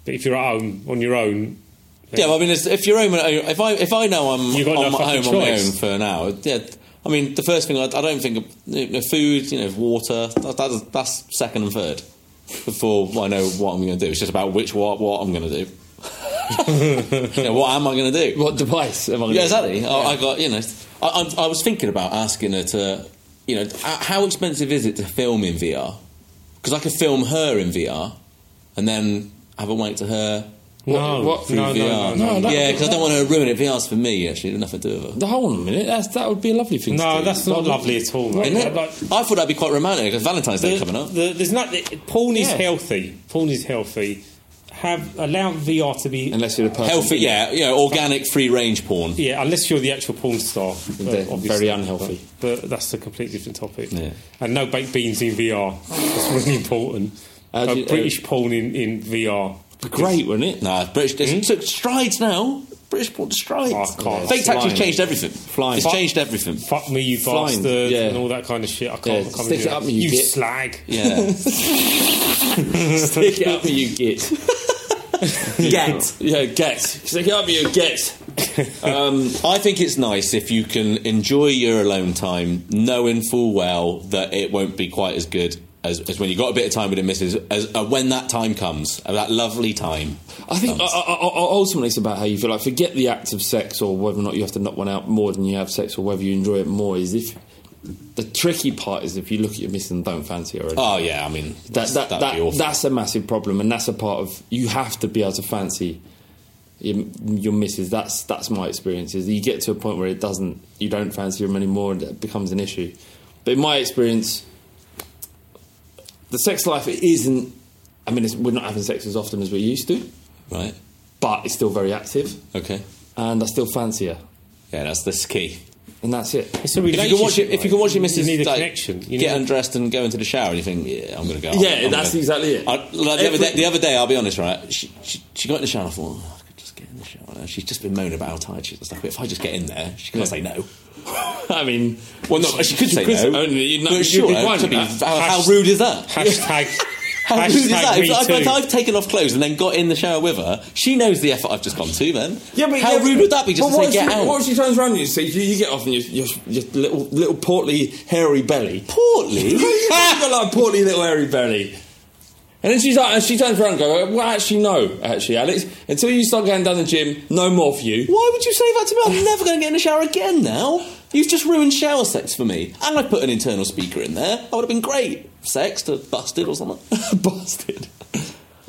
But if you're at home on your own, Yeah, well, I mean, it's, if you're home, uh, if I if I know I'm You've got on no my, home fucking on my own for an hour, yeah. I mean, the first thing I, I don't think you know, food, you know, water. That, that, that's second and third before I know what I'm going to do. It's just about which what what I'm going to do. you know, what am I going to do? what device am I? gonna Yeah, use? exactly. I, I got you know. I, I, I was thinking about asking her to, you know, how expensive is it to film in VR? Because I could film her in VR, and then have a wank to her. no, what- Through no, VR. no, no, no, yeah, because I don't want to ruin it. VR's for me, actually. There's nothing to do with it. No, Hold on a minute. That's, that would be a lovely thing. to No, that's not lovely at all. mate. Isn't it? Like, I thought that'd be quite romantic because Valentine's Day coming up. the- there's not porn is Yeah. healthy. Porn is healthy. Have allow VR to be Unless you're the person. Healthy, yeah, yeah, organic, free range porn. yeah, unless you're the actual porn star. Uh, very unhealthy. But, but that's a completely different topic. Yeah. And no baked beans in VR. That's really important. How do Uh, you- British porn in, in VR. Great, wasn't it? Nah, British. There's took strides now. British porn strides. Oh, I can't. Fake taxi's changed everything. Flying. It's Fuck- changed everything. Fuck me, you Flying, bastard, yeah. and all that kind of shit. I can't. Yeah, I can't stick do it up me, you you git. slag. Yeah. Stick it up me, you get. Get. Yeah, get. Stick it up me, you get. Um, I think it's nice if you can enjoy your alone time, knowing full well that it won't be quite as good as, as when you got a bit of time with the missus. As uh, when that time comes, uh, that lovely time. I think uh, uh, uh, ultimately it's about how you feel. Like, forget the act of sex or whether or not you have to knock one out more than you have sex or whether you enjoy it more. Is if the tricky part is if you look at your missus and don't fancy her. Oh yeah, I mean that, that, that'd that, be awful. that's a massive problem, and that's a part of you have to be able to fancy your, your missus. That's that's my experience. Is you get to a point where it doesn't, you don't fancy them anymore, and it becomes an issue. But in my experience, the sex life isn't. I mean, it's, we're not having sex as often as we used to, right. but it's still very active, Okay. and I still fancy her, Yeah, that's the key. and that's it. It's a If you can watch it, if you can watch your You missus need a like, connection. You get need- undressed and go into the shower, and you think, yeah, I'm going to go. Yeah, I'm that's gonna- exactly it. I, like the, other Every- day, the other day, I'll be honest, right? She, she, she got in the shower. and I thought, oh, I could just get in the shower. She's just been moaning about how tired she is and stuff. But if I just get in there, she can't say no. I mean, Well, no, she could say no. only- but you'd sure, to be- how, how rude is that? Hashtag. How rude is that? If, I- if. I've taken off clothes and then got in the shower with her, she knows the effort I've just gone to. Then, Yeah, but how yeah, rude would that be? Just to say, what get she, out. What if she turns around and you see you, you get off and your your your little little portly hairy belly, Portly. you got like a portly little hairy belly. And then she's like, and she turns around and goes, well, actually, no, actually, Alex, until you start going down the gym, no more for you. Why would you say that to me? I'm never going to get in the shower again now. You've just ruined shower sex for me. And I put an internal speaker in there. That would have been great. Sex to busted or something. Busted.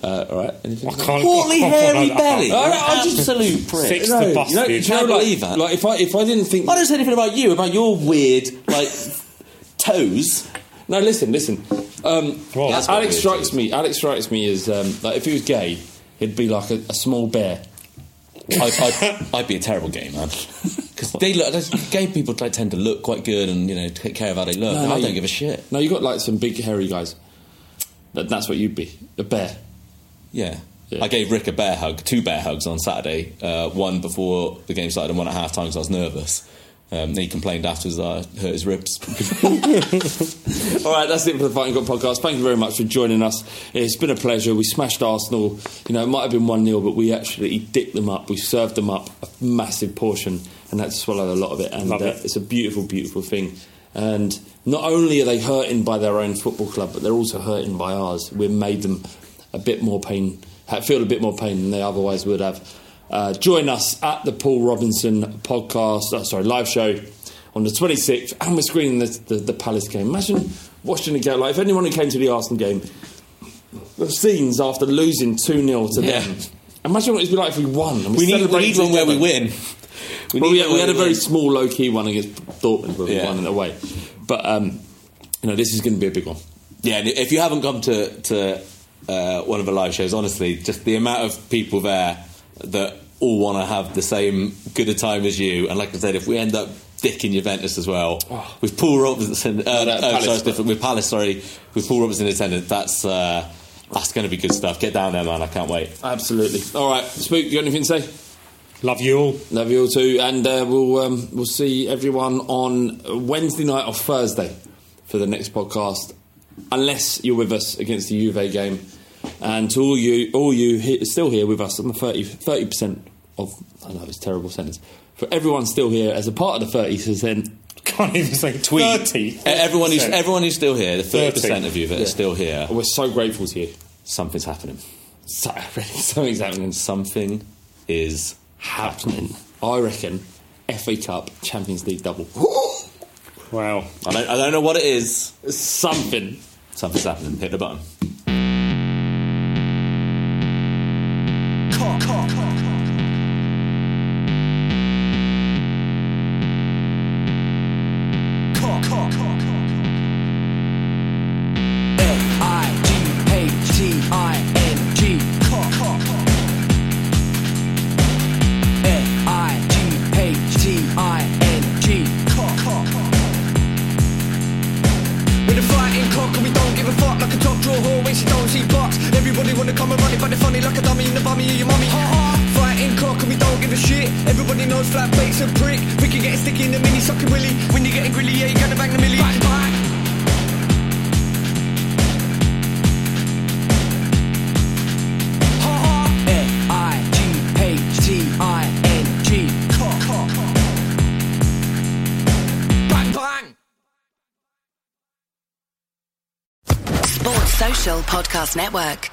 Uh, all right. Anything? I can't. Portly, I hairy belly. I- I- I Absolute prick. Six No, to you know, busted. you know, Can't like, believe that. Like if I if I didn't think I don't say anything about you, about your weird, like, toes. No, listen, listen. Um, Well, Alex that's what it strikes me. Alex strikes me as um, like if he was gay, he'd be like a, a small bear. I'd, I'd, I'd be a terrible gay man. Because they look, gay people like, tend to look quite good and, you know, take care of how they look. No, I don't you- give a shit. No, you got like some big hairy guys. That, that's what you'd be. A bear. Yeah. I gave Rick a bear hug, two bear hugs on Saturday. Uh, one before the game started and one at half time because I was nervous. Um, then he complained afterwards that I hurt his ribs. All right, that's it for the Fighting Cock podcast. Thank you very much for joining us. It's been a pleasure. We smashed Arsenal. You know, it might have been 1 0, but we actually dipped them up. We served them up a massive portion and had to swallow a lot of it. And uh, it. it's a beautiful, beautiful thing. And not only are they hurting by their own football club, but they're also hurting by ours. We've made them a bit more pain, feel a bit more pain than they otherwise would have. Uh, join us at the Paul Robinson podcast, uh, sorry, live show on the 26th, and we're screening the, the, the Palace game. Imagine watching a game, like if anyone who came to the Arsenal game, the scenes after losing 2 0 to Yeah. them. Imagine what it'd be like if we won. We, need, we need one where we win. We, need we, one we had a very win. small, low key one against Dortmund, where we Yeah. won in a way. But um, you know, this is going to be a big one. Yeah, and if you haven't come to to uh, one of the live shows, honestly, just the amount of people there that all want to have the same good a time as you, and like I said, if we end up dicking Juventus as well with Paul Robinson, uh, Oh, no, oh, Palace, sorry, but- different with Palace, sorry, with Paul Robinson in attendance, that's uh, that's going to be good stuff. Get down there, man! I can't wait. Absolutely. All right, Spook, you got anything to say? Love you all. Love you all too, and uh, we'll um, we'll see everyone on Wednesday night or Thursday for the next podcast, unless you're with us against the Juve game. And to all you, all you he- still here with us on the 30 percent of I know it's a terrible sentence. For everyone still here as a part of the thirty percent, Can't even say Tweet. 30. Uh, Everyone who's everyone who's still here, the thirty 30. percent of you that Yeah. are still here, we're so grateful to you. something's happening. So, something's happening. Something is Happening. I reckon. FA Cup, Champions League double. Wow. I don't, I don't know what it is. Something. Something's happening. Hit the button. Like a dummy in the bummy of your mummy. Fighting cock and we don't give a shit. Everybody knows flat bait's a prick. We can get sticky in the mini sucking willy. When you're getting grilly yeah you gotta bang the millie. Bang bang. Bang bang. Sports Social Podcast Network.